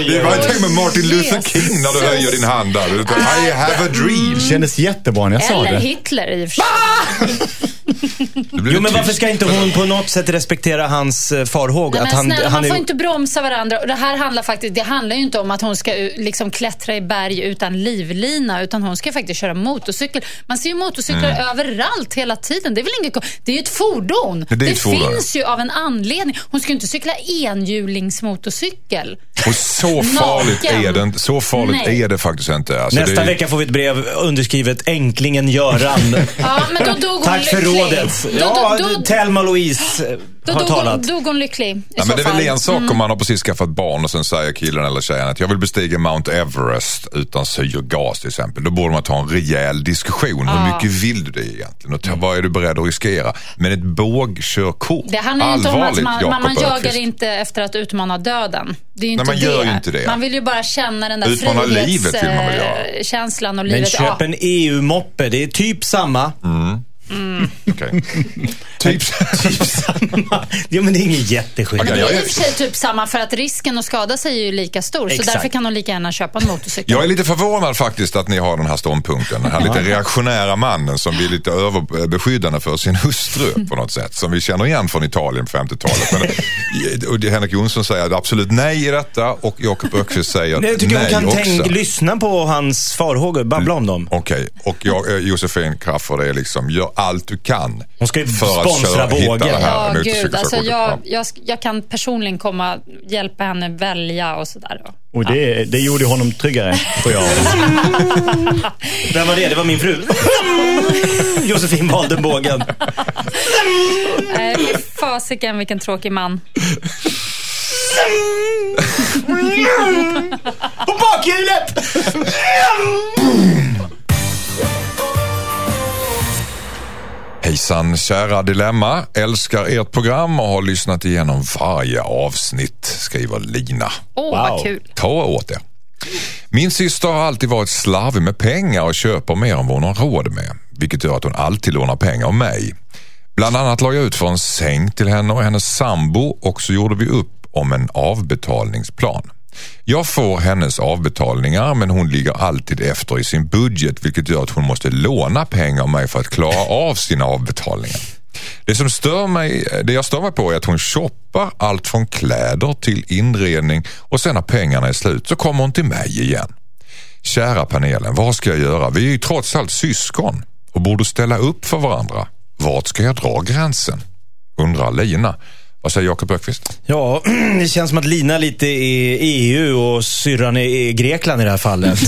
Det var inte med Martin Luther. King när du höjer din hand där. Utan, I have a dream. Det kändes jättebra när jag sa Eller det. Hitler i och för sig. Det jo, men varför ska inte hon på något sätt respektera hans eh, farhågor? Nej, att han, snälla, han man är, får inte bromsa varandra. Och det här handlar faktiskt, det handlar ju inte om att hon ska liksom klättra i berg utan livlina, utan hon ska faktiskt köra motorcykel. Man ser ju motorcyklar Mm. överallt hela tiden. Det är väl inget Det är ju ett fordon. Det fordon, finns ju av en anledning. Hon ska ju inte cykla enhjulingsmotorcykel. Och så farligt är det. Så farligt Nej. är det faktiskt inte. Alltså, Nästa det är, vecka får vi ett brev underskrivet Änklingen Göran. Ja, men då dog Tack för lycklig. Rådet. Då, Ja, då, då, Thelma Louise då har talat. hon, dog hon lycklig Ja, men det är väl. Mm. en sak om man har precis skaffat barn och sen säger killen eller tjejen att jag vill bestiga Mount Everest utan syrgas till exempel. Då borde man ta en rejäl diskussion. Hur mycket vill du det egentligen? Och ta, vad är du beredd att riskera? Men ett bågkörkort, Det handlar inte om att allvarligt man, man, man jagar inte efter att utmana döden. Det är ju Nej, inte man det. gör ju inte det. Man vill ju bara känna den där Utmana livet vill man väl göra. frihetskänslan och Men livet. köp en EU-moppe, det är typ samma. Okej. typ. typ samma. Ja, men det är ingen jätteskillnad. Men det är i och för sig typ samma för att risken att skada sig är ju lika stor. Så Exakt. därför kan hon lika gärna köpa en motorcykel. Jag är lite förvånad faktiskt att ni har den här ståndpunkten. Den här lite reaktionära mannen som blir lite överbeskyddande för sin hustru på något sätt. Som vi känner igen från Italien på 50-talet. Men, och det- Henrik Jonsson säger absolut nej i detta och Jakob Öqvist säger Nej, jag tycker nej kan också. tänk, lyssna på hans farhågor, babbla om dem. Okej, och jag, eh, Josefin Crafoord är liksom, gör allt du kan Hon ska ju för att sponsra här Ja, gud. Alltså, jag, Ja. jag, jag kan personligen komma hjälpa henne välja och sådär. Och det, det gjorde honom tryggare, tror jag. Vem var det? Det var min fru. Josefin valde bågen. Nej, fy fasiken vilken tråkig man. På bakhjulet! Hejsan kära Dilemma, älskar ert program och har lyssnat igenom varje avsnitt, skriver Lina. Åh, Wow. vad kul. Ta åt er. Min syster har alltid varit slarvig med pengar och köper mer än vad hon har råd med. Vilket gör att hon alltid lånar pengar av mig. Bland annat la jag ut för en säng till henne och hennes sambo och så gjorde vi upp om en avbetalningsplan. Jag får hennes avbetalningar men hon ligger alltid efter i sin budget vilket gör att hon måste låna pengar av mig för att klara av sina avbetalningar. Det som stör mig, det jag stör mig på är att hon shoppar allt från kläder till inredning och sen när pengarna är slut så kommer hon till mig igen. Kära panelen, vad ska jag göra? Vi är ju trots allt syskon och borde ställa upp för varandra. Vart ska jag dra gränsen? Undrar Lina. Vad säger Jakob Ökvist? Ja, det känns som att Lina lite är EU och syrran är Grekland i det här fallet.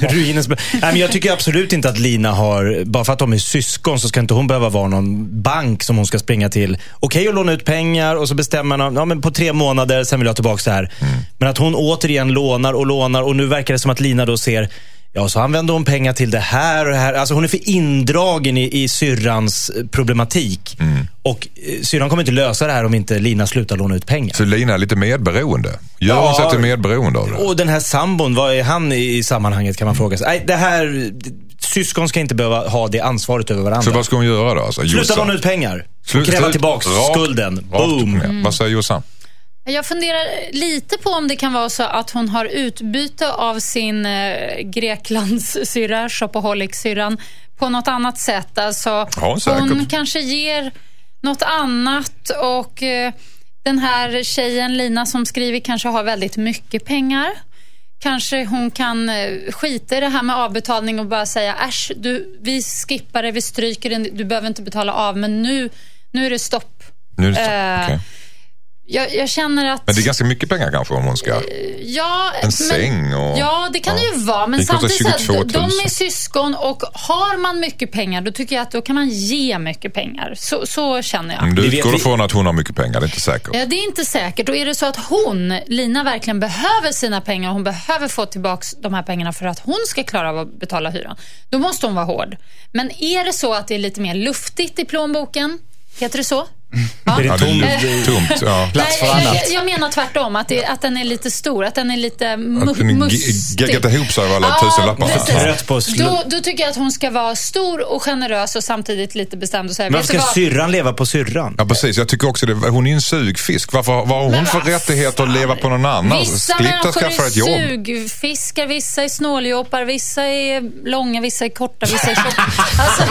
Ruinens... Nej, men jag tycker absolut inte att Lina har, bara för att de är syskon så ska inte hon behöva vara någon bank som hon ska springa till. Okej att låna ut pengar och så bestämmer man, ja men på tre månader, sen vill jag tillbaka det här. Men att hon återigen lånar och lånar och nu verkar det som att Lina då ser Ja, så använder hon pengar till det här och det här. Alltså hon är för indragen i, i syrrans eh, problematik. Och eh, syrran kommer inte lösa det här om inte Lina slutar låna ut pengar. Så Lina är lite medberoende. Gör Ja. hon sig till medberoende av det? Och den här sambon, vad är han i i sammanhanget kan man fråga sig. Nej, det här, syskon ska inte behöva ha det ansvaret över varandra. Så vad ska hon göra då? Alltså, Sluta låna ut pengar. Slut- kräva rakt- skulden. rakt Boom. ner. Vad säger Jossan? Jag funderar lite på om det kan vara så att hon har utbyte av sin eh, Greklandssyrra, shopaholic-syrran, på något annat sätt. Alltså, Ja, hon kanske ger något annat och eh, den här tjejen Lina som skriver kanske har väldigt mycket pengar. Kanske hon kan eh, skita i det här med avbetalning och bara säga äsch, du, vi skippar det, vi stryker det, du behöver inte betala av men nu, nu är det stopp. Nu är det så. Eh, Okej. Jag, jag känner att... Men det är ganska mycket pengar kanske om hon ska... Ja, En säng och- Ja, det kan ja. det ju vara. Men samtidigt, så 22 att 000. de är syskon och har man mycket pengar, då tycker jag att då kan man ge mycket pengar. Så, så känner jag. Mm, Du utgår ifrån att hon har mycket pengar, det är inte säkert. Ja, det är inte säkert. Och är det så att hon, Lina, verkligen behöver sina pengar och hon behöver få tillbaka de här pengarna för att hon ska klara av att betala hyran, då måste hon vara hård. Men är det så att det är lite mer luftigt i plånboken, heter det så? Ja. Är det Ja, det är tom- lu- tomt. Ja. Plats för Nej, jag, annat. jag, jag menar tvärtom, att, det, att den är lite stor, att den är lite mustig. ge- geggat ihop sig av alla tusenlapparna. att slu- Då, då tycker jag att hon ska vara stor och generös och samtidigt lite bestämd och säga, Men varför ska vad? syrran leva på syrran? Ja, precis. Jag tycker också det. Hon är en sugfisk. Varför, vad har hon Men för vad rättigheter att leva på någon annan? Vissa människor skaffa ett är jobb. sugfiskar, vissa är snåljåpar, vissa är långa, vissa är korta, vissa är tjocka. Alltså,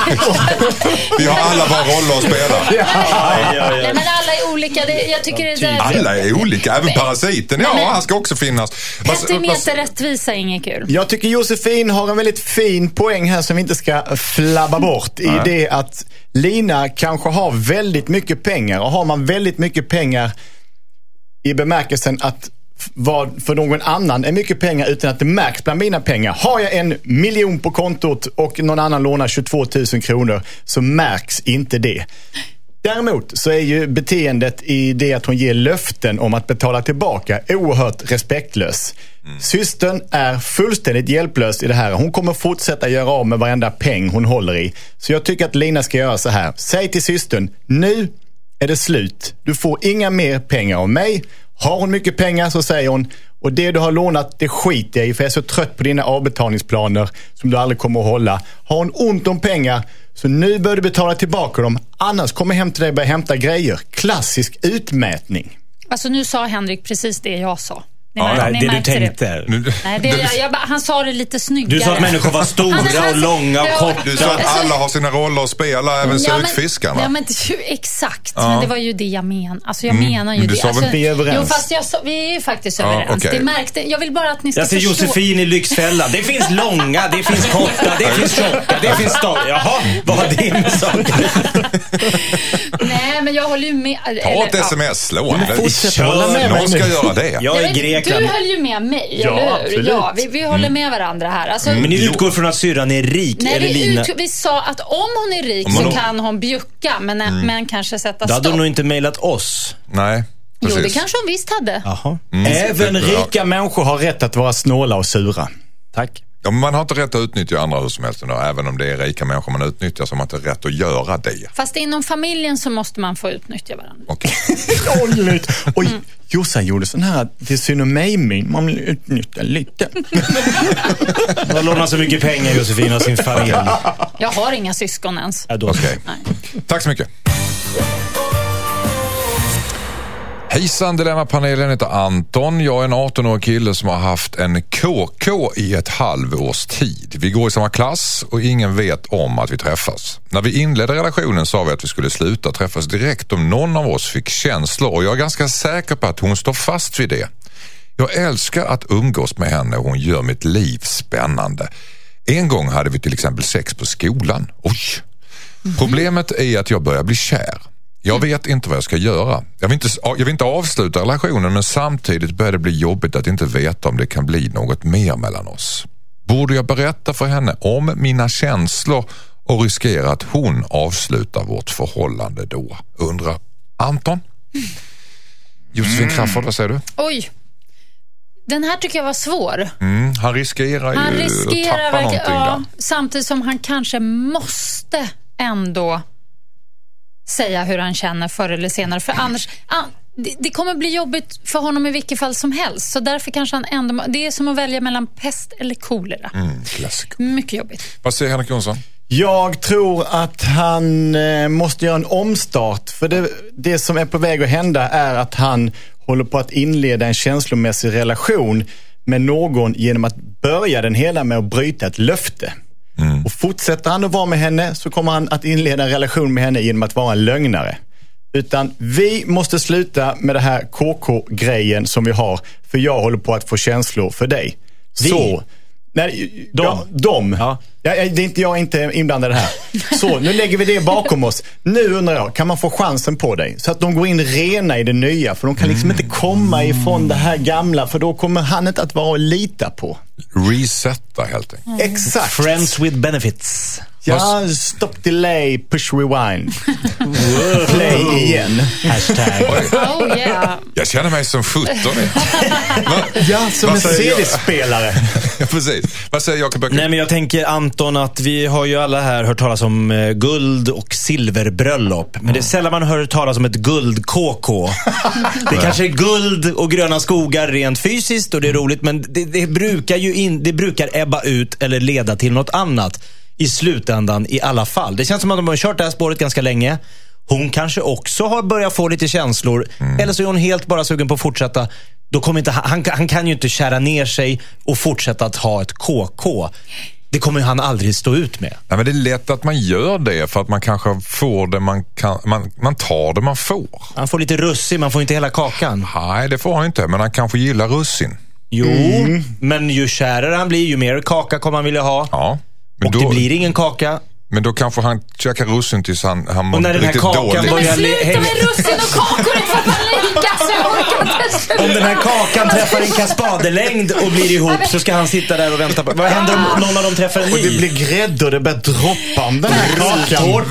Vi har alla våra roller att spela. Nej, men alla är olika. Det, jag tycker det där... Alla är olika. Även parasiten. Ja, men- han ska också finnas. Petimeter rättvisa är inget kul. Jag tycker Josefin har en väldigt fin poäng här som vi inte ska flabba bort. I det att Lina kanske har väldigt mycket pengar. Och har man väldigt mycket pengar i bemärkelsen att vad för någon annan är mycket pengar utan att det märks bland mina pengar. Har jag en miljon på kontot och någon annan lånar 22 000 kronor så märks inte det. Däremot så är ju beteendet i det att hon ger löften om att betala tillbaka oerhört respektlös. Systern är fullständigt hjälplös i det här. Hon kommer fortsätta göra av med varenda peng hon håller i. Så jag tycker att Lina ska göra så här. Säg till systern, nu är det slut. Du får inga mer pengar av mig. Har hon mycket pengar så säger hon, och det du har lånat det skiter jag i för jag är så trött på dina avbetalningsplaner som du aldrig kommer att hålla. Har hon ont om pengar så nu bör du betala tillbaka dem. Annars kommer jag hem till dig och börjar hämta grejer. Klassisk utmätning. Alltså nu sa Henrik precis det jag sa. Ni, Ja, det du tänkte. Nu- Nej, det, jag, jag, han sa det lite snyggare. Du sa att människor var stora Han- han- och långa och korta. Du sa att alla har sina roller att spela, även Ja, sugfiskarna. Ja, men, det- exakt, Ja. men det var ju det jag menade. Alltså, jag menar ju men du det. sa alltså, Vi är överens. Jo, fast jag vi är ju faktiskt Ja, överens. okej. Det märkte, jag vill bara att ni ska Jag ser förstå. Josefin i Lyxfällan. Det finns långa, det finns korta, det finns tjocka, det finns stora. Jaha, vad har det med saker? Nej, men jag håller ju med. Ta ett sms, slå Men fortsätt Kör. hålla med mig Någon ska göra det. Jag är i Grekland. Du höll ju med mig, Ja, eller hur? absolut. Ja, vi, vi håller med varandra här. Alltså, Men ni utgår från att syrran är rik, Nej, eller vi, Lina? ut, vi sa att om hon är rik så hon- kan hon bjucka, men, men kanske sätta Då hade stopp. hon nog inte mejlat oss. Nej, Jo, det precis. kanske hon visst hade. Jaha. Även rika människor har rätt att vara snåla och sura. Tack. Ja, men man har inte rätt att utnyttja andra hur som helst, ändå, även om det är rika människor man utnyttjar så har man inte rätt att göra det. Fast inom familjen så måste man få utnyttja varandra. Okej. Oj, Oj, Jossan gjorde sån här till synd om mig-min. Man vill utnyttja lite. Har lånat så mycket pengar, Josefin, av sin familj. Jag har inga syskon ens. Ja, då. Nej. Tack så mycket. Hejsan Dilemmapanelen heter Anton. Jag är en 18-årig kille som har haft en KK i ett halvårs tid. Vi går i samma klass och ingen vet om att vi träffas. När vi inledde relationen sa vi att vi skulle sluta träffas direkt om någon av oss fick känslor och jag är ganska säker på att hon står fast vid det. Jag älskar att umgås med henne och hon gör mitt liv spännande. En gång hade vi till exempel sex på skolan. Oj! Problemet är att jag börjar bli kär. Jag vet inte vad jag ska göra. Jag vill, inte, jag vill inte avsluta relationen men samtidigt börjar det bli jobbigt att inte veta om det kan bli något mer mellan oss. Borde jag berätta för henne om mina känslor och riskera att hon avslutar vårt förhållande då? Undrar Anton. Josefin Crafoord, vad säger du? Oj. Den här tycker jag var svår. Mm, han riskerar Han ju riskerar att tappa någonting ja, samtidigt som han kanske måste ändå säga hur han känner förr eller senare. För annars, ah, det, det kommer bli jobbigt för honom i vilket fall som helst. Så därför kanske han ändå, det är som att välja mellan pest eller kolera. Mm, klassiker. Mycket jobbigt. Vad säger Henrik Jonsson? Jag tror att han eh, måste göra en omstart. För det, det som är på väg att hända är att han håller på att inleda en känslomässig relation med någon genom att börja den hela med att bryta ett löfte. Och fortsätter han att vara med henne så kommer han att inleda en relation med henne genom att vara en lögnare. Utan vi måste sluta med det här KK-grejen som vi har. För jag håller på att få känslor för dig. Vi? Så. Nej, de. Ja, de. Ja. Ja, det är inte, jag är inte inblandad i det här. Så, nu lägger vi det bakom oss. Nu undrar jag, kan man få chansen på dig? Så att de går in rena i det nya. För de kan liksom inte komma ifrån det här gamla. För då kommer han inte att vara att lita på. Resetta helt enkelt. Exakt. Friends with benefits. Ja, stop delay, push rewind. Play igen. Hashtag. Oh yeah. Jag känner mig som 17 igen. Ja, som en? CD-spelare. Ja, Precis. Vad säger Jakob? Nej, men jag tänker Anton att vi har ju alla här hört talas om eh, guld och silverbröllop. Men det är sällan man hör talas om ett guld-KK. Det kanske är guld och gröna skogar rent fysiskt och det är roligt. Men det, det, brukar ju in, det brukar ebba ut eller leda till något annat i slutändan i alla fall. Det känns som att de har kört det här spåret ganska länge. Hon kanske också har börjat få lite känslor. Eller så är hon helt bara sugen på att fortsätta. Då kommer inte, han, han, han kan ju inte kära ner sig och fortsätta att ha ett KK. Det kommer han aldrig stå ut med. Nej, men det är lätt att man gör det för att man kanske får det man kan. Man, man tar det man får. Han får lite russin, man får inte hela kakan. Nej, det får han inte, men han kanske gillar russin. Jo, men ju kärare han blir, ju mer kaka kommer han vilja ha. Ja. Men och då, det blir ingen kaka. men då kanske han käkar russin tills han, han mår Och när den här riktigt kakan dåligt. börjar- Men sluta med russin och kakor, Jag orkar inte. Om den här kakan träffar en kaspadelängd och blir ihop så ska han sitta där och vänta på... Vad händer om någon av dem träffar en Och det ny? blir grädde och det börjar droppa om den här kakan.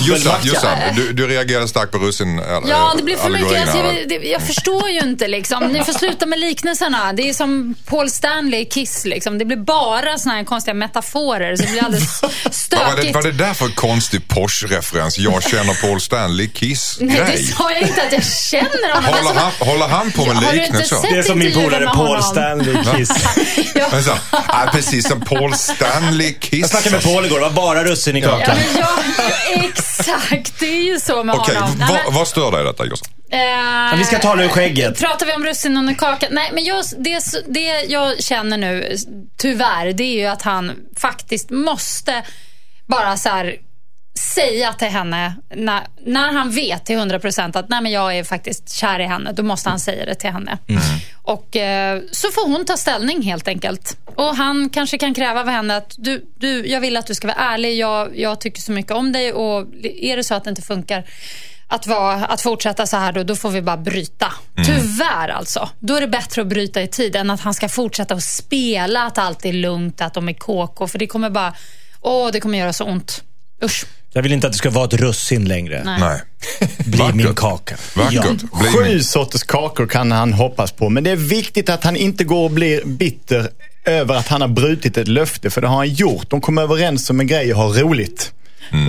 Jossan, Jossan du, du reagerar starkt på russin äh, Ja, det blir för mycket. Alltså, jag, det, jag förstår ju inte liksom. Ni får sluta med liknelserna. Det är som Paul Stanley i Kiss liksom. Det blir bara såna här konstiga metaforer så det blir alldeles Vad var, det, stökigt. det där för konstig Porsche-referens? Jag känner Paul Stanley Nej, Kiss-grej. det sa jag inte att jag känner honom. Håller han, håller han på med Har du inte liknelser? sett Det är som min polare Paul? Stanley Kiss. Ja. Så, ja, precis som Paul Stanley Kiss. Jag snackade med Paul igår, det var bara russin i Ja, kakan. men jag, exakt, det är ju så med Okej, honom. Nej, vad, stör dig i detta Jossan? Eh, vi ska tala ur skägget. Pratar vi om russinen och kakan? Nej, men jag, det, det jag känner nu, tyvärr, det är ju att han faktiskt måste bara så här säga till henne, när, när han vet till 100% att nej men jag är faktiskt kär i henne, då måste han säga det till henne. Och eh, så får hon ta ställning helt enkelt. Och han kanske kan kräva av henne att du, du, jag vill att du ska vara ärlig, jag, jag tycker så mycket om dig och är det så att det inte funkar att, vara, att fortsätta så här då, då får vi bara bryta. Tyvärr alltså. Då är det bättre att bryta i tid än att han ska fortsätta att spela att allt är lugnt, att de är KK. För det kommer bara, åh det kommer göra så ont. Usch. Jag vill inte att det ska vara ett russin längre. Nej. Nej. Bli Vackert. min kaka. Vackert. Bli Sju min... sorters kakor kan han hoppas på. Men det är viktigt att han inte går och blir bitter över att han har brutit ett löfte. För det har han gjort. De kom överens om en grej och har roligt.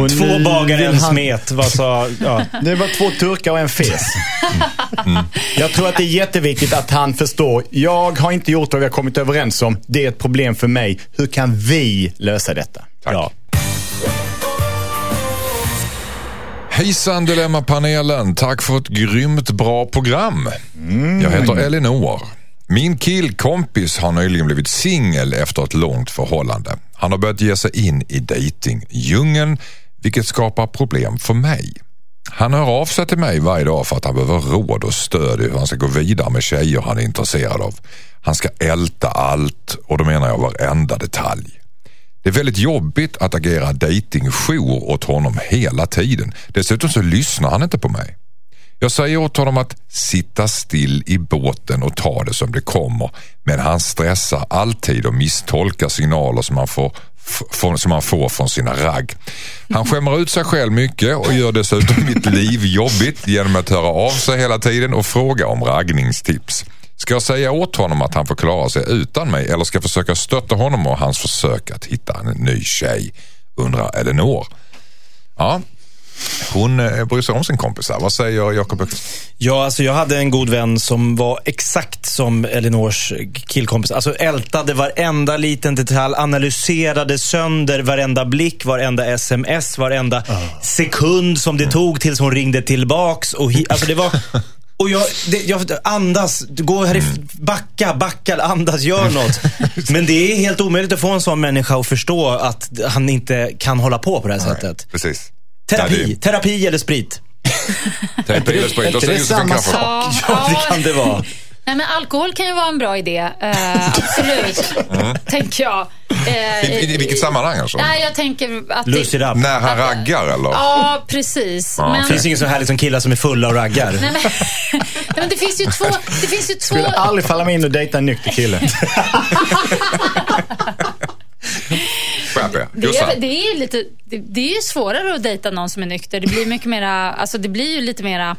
Och Två bagare, en han- smet. Vad sa... Ja. Det var två turkar och en fes. Jag tror att det är jätteviktigt att han förstår. Jag har inte gjort vad vi har kommit överens om. Det är ett problem för mig. Hur kan vi lösa detta? Tack. Ja. Hejsan Dilemmapanelen, tack för ett grymt bra program. Mm. Jag heter Elinor. Min killkompis har nyligen blivit singel efter ett långt förhållande. Han har börjat ge sig in i dejtingdjungeln, vilket skapar problem för mig. Han hör av sig till mig varje dag för att han behöver råd och stöd i hur han ska gå vidare med tjejer han är intresserad av. Han ska älta allt och då menar jag varenda detalj. Det är väldigt jobbigt att agera dejtingjour åt honom hela tiden. Dessutom så lyssnar han inte på mig. Jag säger åt honom att sitta still i båten och ta det som det kommer. Men han stressar alltid och misstolkar signaler som han får, f- som han får från sina ragg. Han skämmer ut sig själv mycket och gör dessutom mitt liv jobbigt genom att höra av sig hela tiden och fråga om raggningstips. Ska jag säga åt honom att han får klara sig utan mig eller ska jag försöka stötta honom och hans försök att hitta en ny tjej? Undrar Elinor. Ja, hon eh, bryr sig om sin kompis här. Vad säger Jakob? Ja, alltså jag hade en god vän som var exakt som Elinors killkompis. Alltså ältade varenda liten detalj, analyserade sönder varenda blick, varenda sms, varenda sekund som det tog tills hon ringde tillbaks. Och alltså det var... Och jag, det, jag, andas, gå härifrån, backa, backa, andas, gör något. Men det är helt omöjligt att få en sån människa att förstå att han inte kan hålla på på det här sättet. Precis. Terapi, Ja, terapi eller sprit. det- Terapi eller sprit. Och så det samma. Ja, Ja, det kan det vara. Nej, men alkohol kan ju vara en bra idé. Eh, absolut, tänker jag. Eh, I, i, I vilket sammanhang alltså? Nej, jag tänker att... Rapp. När han raggar eller? Ja, precis. Ja, men, Det finns inget så härligt som killar som är fulla och raggar. nej, men, nej, men det finns ju två... Det finns ju två... Skulle aldrig falla mig in och dejta en nykter kille. Det är, det, är ju lite, det, det är ju svårare att dejta någon som är nykter. Det blir mycket mera, alltså det blir ju lite mera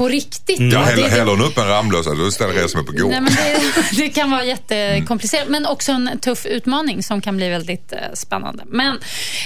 på riktigt. Jag va? häller, häller hon upp en Ramlös, alltså, då ställer jag mig på gå. nej, men det, det kan vara jättekomplicerat, men också en tuff utmaning som kan bli väldigt eh, spännande. Men,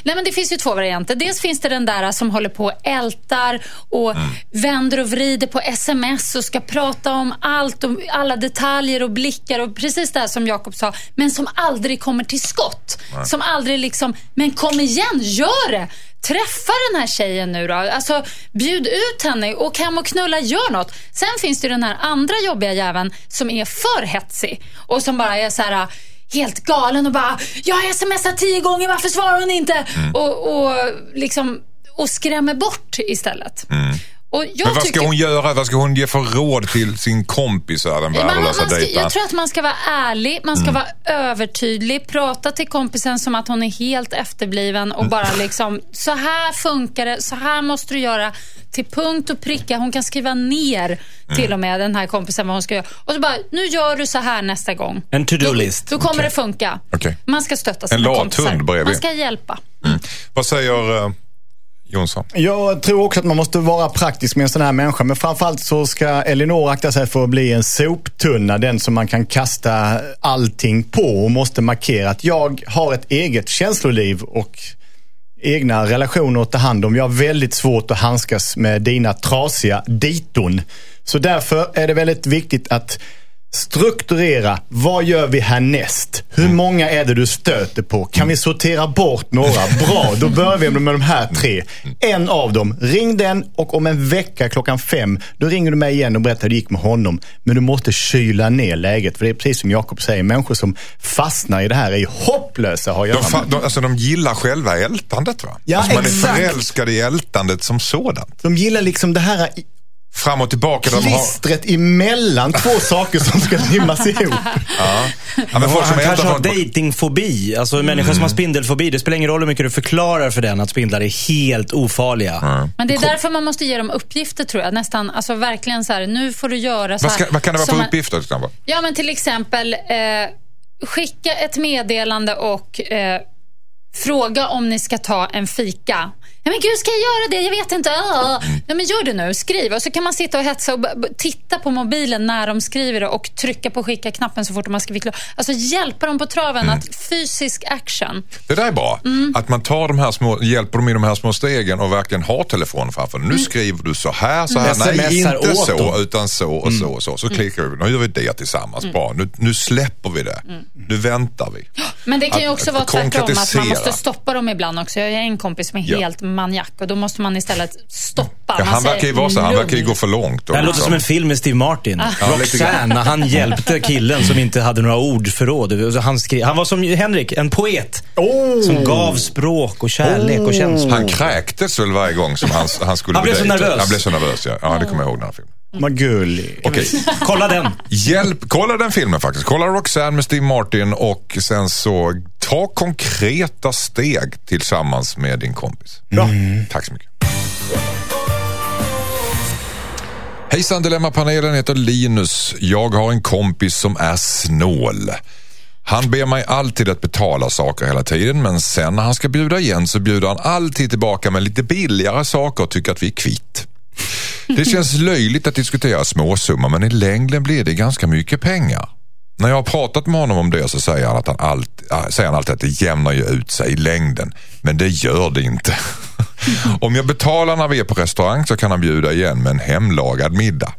nej, men det finns ju två varianter. Dels finns det den där som håller på och ältar och Mm. vänder och vrider på sms och ska prata om allt, om alla detaljer och blickar och precis det här som Jakob sa, men som aldrig kommer till skott. Som aldrig liksom, men kom igen, gör det! Träffa den här tjejen nu då. Alltså, bjud ut henne, åk hem och knulla, gör något. Sen finns det den här andra jobbiga jäveln som är för hetsig och som bara är så här helt galen och bara “Jag har smsat tio gånger, varför svarar hon inte?” och, och liksom och skrämmer bort istället. Och jag Men vad ska hon göra? Vad ska hon ge för råd till sin kompis, här, den man, man värdelösa ska, dejten? jag tror att man ska vara ärlig, man ska vara övertydlig, prata till kompisen som att hon är helt efterbliven och bara liksom, så här funkar det, så här måste du göra till punkt och pricka. Hon kan skriva ner till och med den här kompisen vad hon ska göra. Och så bara, nu gör du så här nästa gång. En to-do Då-. Då, kommer Okej. det funka. Okej. Man ska stötta En sina lathund kompisar. bredvid. Man ska hjälpa. Vad säger eh, Jonsson? Jag tror också att man måste vara praktisk med en sån här människa. Men framförallt så ska Elinor akta sig för att bli en soptunna. Den som man kan kasta allting på och måste markera att jag har ett eget känsloliv och egna relationer att ta hand om. Jag har väldigt svårt att handskas med dina trasiga diton. Så därför är det väldigt viktigt att strukturera. Vad gör vi härnäst? Hur många är det du stöter på? Kan vi sortera bort några? Bra, då börjar vi med de här tre. En av dem, ring den och om en vecka klockan fem, då ringer du mig igen och berättar hur det gick med honom. Men du måste kyla ner läget. För det är precis som Jakob säger, människor som fastnar i det här är ju hopplösa att ha att göra De, fa- med. de, alltså, de gillar själva ältandet va? Ja, alltså, man är exakt. förälskad i ältandet som sådant. De gillar liksom det här Fram och tillbaka. De har, klistret emellan två saker som ska limmas ihop. ja, men folk som han kanske har från... datingfobi. Alltså en människa som har spindelfobi. Det spelar ingen roll hur mycket du förklarar för den att spindlar är helt ofarliga. Men det är därför man måste ge dem uppgifter tror jag. Nästan, alltså verkligen så här, nu får du göra så Vad, här. ska, vad kan det vara för man- uppgifter? till exempel? Ja, men till exempel eh, skicka ett meddelande och eh, fråga om ni ska ta en fika. Ja, men gud, ska jag göra det? Jag vet inte. Ah. Nej, men gör det nu. Skriv. Och så kan man sitta och hetsa och titta på mobilen när de skriver det och trycka på skicka-knappen så fort de har skrivit klart. Alltså hjälpa dem på traven. Att fysisk action. Det där är bra. Mm. Att man tar de här små, hjälper dem i de här små stegen och verkligen har telefonen framför. Nu skriver du så här, så här. Mm. Nej, inte så, dem. utan så och så och så. Så klickar vi. Nu gör vi det tillsammans. Bra. Nu, nu släpper vi det. Nu väntar vi. Men det kan ju också att vara tvärtom, att man måste stoppa dem ibland också. Jag har en kompis som är Ja. helt maniak och då måste man istället stoppa. Ja, Man han verkar ju vara så. Han verkar ju gå för långt. Det här låter som en film med Steve Martin. Grann. Roxanne, när han hjälpte killen som inte hade några ordförråd. Han, skrev, han var som Henrik, en poet. Oh. Som gav språk och kärlek och känslor. Han kräktes väl varje gång som han, han skulle Han blev så nervös. Han blev så nervös, ja. Ja, det kommer jag ihåg den här filmen. Vad gullig. Okej. Kolla den. Hjälp, kolla den filmen faktiskt. Kolla Roxanne med Steve Martin och sen så ta Ta konkreta steg tillsammans med din kompis. Bra. Tack så mycket. Hejsan Dilemmapanelen heter Linus. Jag har en kompis som är snål. Han ber mig alltid att betala saker hela tiden men sen när han ska bjuda igen så bjuder han alltid tillbaka med lite billigare saker och tycker att vi är kvitt. Det känns löjligt att diskutera småsummor men i längden blir det ganska mycket pengar. När jag har pratat med honom om det så säger han, att han, allt, äh, säger han alltid att det jämnar ju ut sig i längden. Men det gör det inte. om jag betalar när vi är på restaurang så kan han bjuda igen med en hemlagad middag.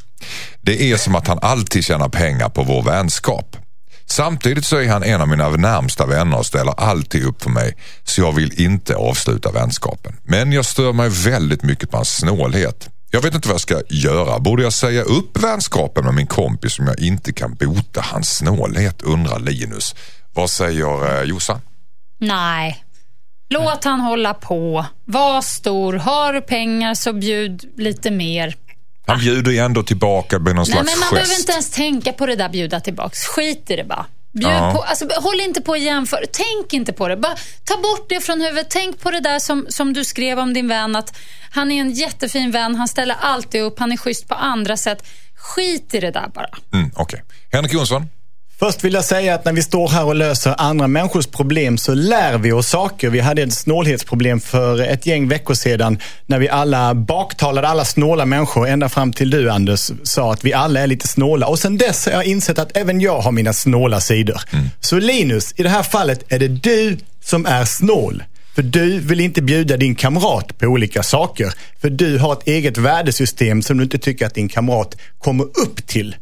Det är som att han alltid tjänar pengar på vår vänskap. Samtidigt så är han en av mina närmsta vänner och ställer alltid upp för mig. Så jag vill inte avsluta vänskapen. Men jag stör mig väldigt mycket på hans snålhet. Jag vet inte vad jag ska göra. Borde jag säga upp vänskapen med min kompis om jag inte kan bota hans snålhet? undrar Linus. Vad säger eh, Jossan? Nej. Låt han hålla på. Var stor. Har du pengar så bjud lite mer. Han bjuder ju ändå tillbaka med någon Nej, slags men man gest. behöver inte ens tänka på det där bjuda tillbaks. Skit i det bara. Bjud Ja. på, alltså, håll inte på att jämföra. Tänk inte på det. Bara ta bort det från huvudet. Tänk på det där som, som du skrev om din vän. Att han är en jättefin vän. Han ställer alltid upp. Han är schysst på andra sätt. Skit i det där bara. Mm, Okej. Henrik Jonsson? Först vill jag säga att när vi står här och löser andra människors problem så lär vi oss saker. Vi hade ett snålhetsproblem för ett gäng veckor sedan när vi alla baktalade alla snåla människor ända fram till du Anders sa att vi alla är lite snåla. Och sen dess har jag insett att även jag har mina snåla sidor. Så Linus, i det här fallet är det du som är snål. För du vill inte bjuda din kamrat på olika saker. För du har ett eget värdesystem som du inte tycker att din kamrat kommer upp till.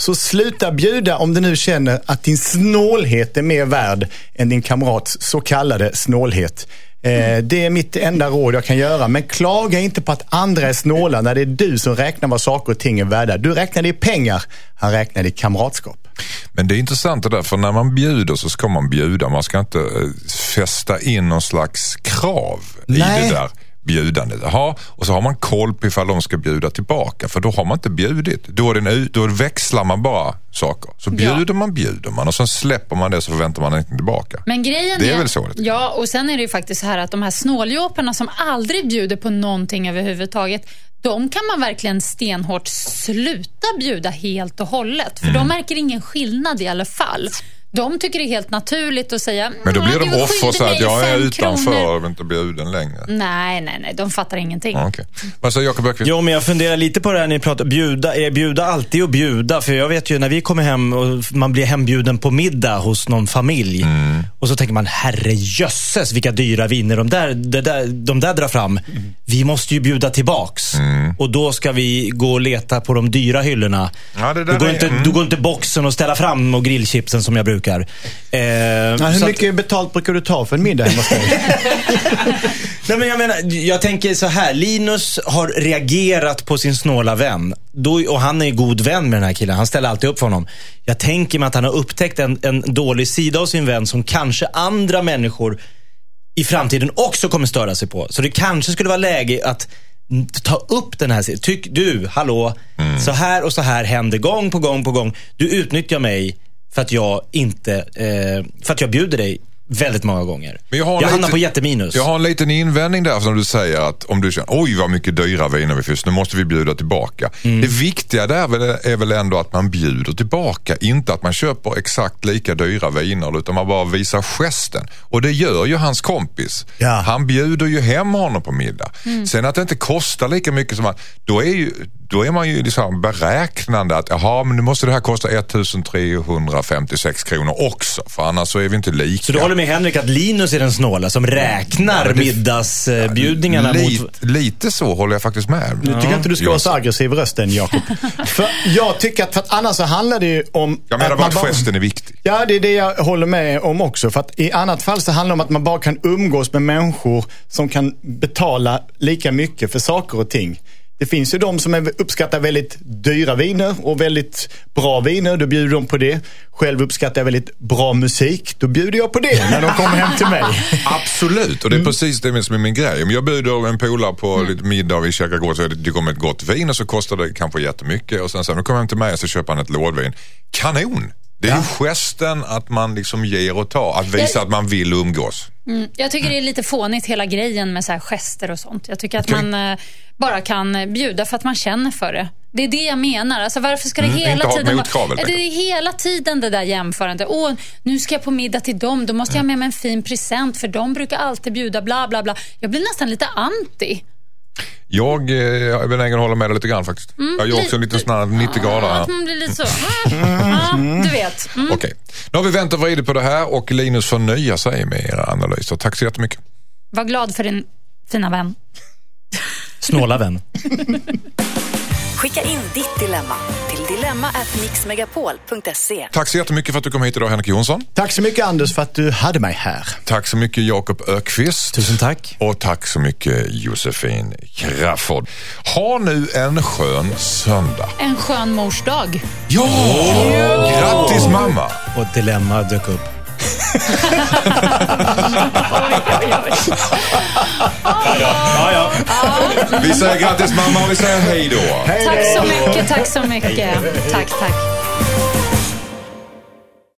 Så sluta bjuda om du nu känner att din snålhet är mer värd än din kamrats så kallade snålhet. Eh, det är mitt enda råd jag kan göra. Men klaga inte på att andra är snåla när det är du som räknar vad saker och ting är värda. Du räknar i pengar, han räknar i kamratskap. Men det är intressant det där, för när man bjuder så ska man bjuda. Man ska inte eh, fästa in någon slags krav i Nej. det där bjudandet. Jaha, och så har man koll på ifall de ska bjuda tillbaka, för då har man inte bjudit. Då, är det då växlar man bara saker. Så bjuder man, bjuder man och sen släpper man det så förväntar man inte tillbaka. Men grejen Det är väl så det är. Ja, och sen är det ju faktiskt så här att de här snåljåparna som aldrig bjuder på någonting överhuvudtaget, de kan man verkligen stenhårt sluta bjuda helt och hållet. För Mm. de märker ingen skillnad i alla fall. De tycker det är helt naturligt att säga Men då "Mm, blir de offer och säger att jag är utanför kronor." och vill inte bjuden längre. Nej, nej, nej. De fattar ingenting. Vad säger Jakob Öqvist? Jo, men jag funderar lite på det här när ni pratar bjuda. Är bjuda alltid att bjuda? För jag vet ju när vi kommer hem och man blir hembjuden på middag hos någon familj. Och så tänker man, herre jösses vilka dyra viner de där, de där, de där drar fram. Vi måste ju bjuda tillbaks. Och då ska vi gå och leta på de dyra hyllorna. Ja, det där då, går är- inte, mm. då går inte boxen och ställa fram och grillchipsen som jag brukar. Eh, Ja, så hur att- mycket betalt brukar du ta för en middag hemma? Nej, men jag, menar, jag tänker så här. Linus har reagerat på sin snåla vän. Då, och han är god vän med den här killen. Han ställer alltid upp för honom. Jag tänker mig att han har upptäckt en, en dålig sida av sin vän som kanske andra människor i framtiden också kommer störa sig på. Så det kanske skulle vara läge att mm, ta upp den här sidan. Tyck du, hallå, så här och så här händer gång på gång på gång. Du utnyttjar mig för att jag inte, eh, för att jag bjuder dig väldigt många gånger. Men jag har jag lite- hamnar på jätteminus. Jag har en liten invändning där som du säger att om du känner oj vad mycket dyra viner vi fick, nu måste vi bjuda tillbaka. Mm. Det viktiga där är väl, är väl ändå att man bjuder tillbaka, inte att man köper exakt lika dyra viner utan man bara visar gesten. Och det gör ju hans kompis. Ja. Han bjuder ju hem honom på middag. Sen att det inte kostar lika mycket som han, då är, ju, då är man ju liksom beräknande att jaha men nu måste det här kosta 1356 kronor också för annars så är vi inte lika. Så du håller med Henrik att Linus är den snåla som räknar men det- middagsbjudningarna Lite, mot... lite så håller jag faktiskt med. Nu tycker jag inte du ska vara så aggressiv i rösten, Jakob. för jag tycker att, för att annars så handlar det ju om... Jag menar bara att gesten är viktig. Ja, det är det jag håller med om också. För att i annat fall så handlar det om att man bara kan umgås med människor som kan betala lika mycket för saker och ting. Det finns ju de som uppskattar väldigt dyra viner och väldigt bra viner. Då bjuder de på det. Själv uppskattar jag väldigt bra musik. Då bjuder jag på det när de kommer hem till mig. Absolut, och det är precis det som är min grej. Om jag bjuder en polare på lite middag och vi käkar gott så det kommer ett gott vin och så kostar det kanske jättemycket och sen så nu kommer han till mig och så köper han ett lådvin. Kanon! Det är ju gesten att man liksom ger och tar, att visa Jag- att man vill umgås. Mm, jag tycker det är lite fånigt hela grejen med så gester och sånt. Jag tycker att Okej. man eh, bara kan bjuda för att man känner för det. Det är det jag menar. Alltså varför ska det Mm, hela inte tiden Ja, Det är hela tiden det där jämförandet. Åh, nu ska jag på middag till dem, då måste jag ha med mig en fin present för de brukar alltid bjuda bla bla bla. Jag blir nästan lite anti. Jag är benägen att hålla med dig lite grann faktiskt. jag gör också en liten sån här 90 grader. Att man blir lite så. Mm. Ja, du vet. Mm. Okej, nu har vi vänt och vridit på det här och Linus får nöja sig med era analyser. Tack så jättemycket. Var glad för din fina vän. Snåla vän. Skicka in ditt dilemma till dilemma@mixmegapol.se. Tack så jättemycket för att du kom hit idag Henrik Jonsson. Tack så mycket Anders för att du hade mig här. Tack så mycket Jakob Ökvist. Tusen tack. Och tack så mycket Josefin Crafoord. Ha nu en skön söndag. En skön mors dag. Ja! Grattis mamma! Och dilemma dök upp. Vi säger grattis mamma och vi säger hej då. Tack så mycket, tack så mycket. Tack, tack.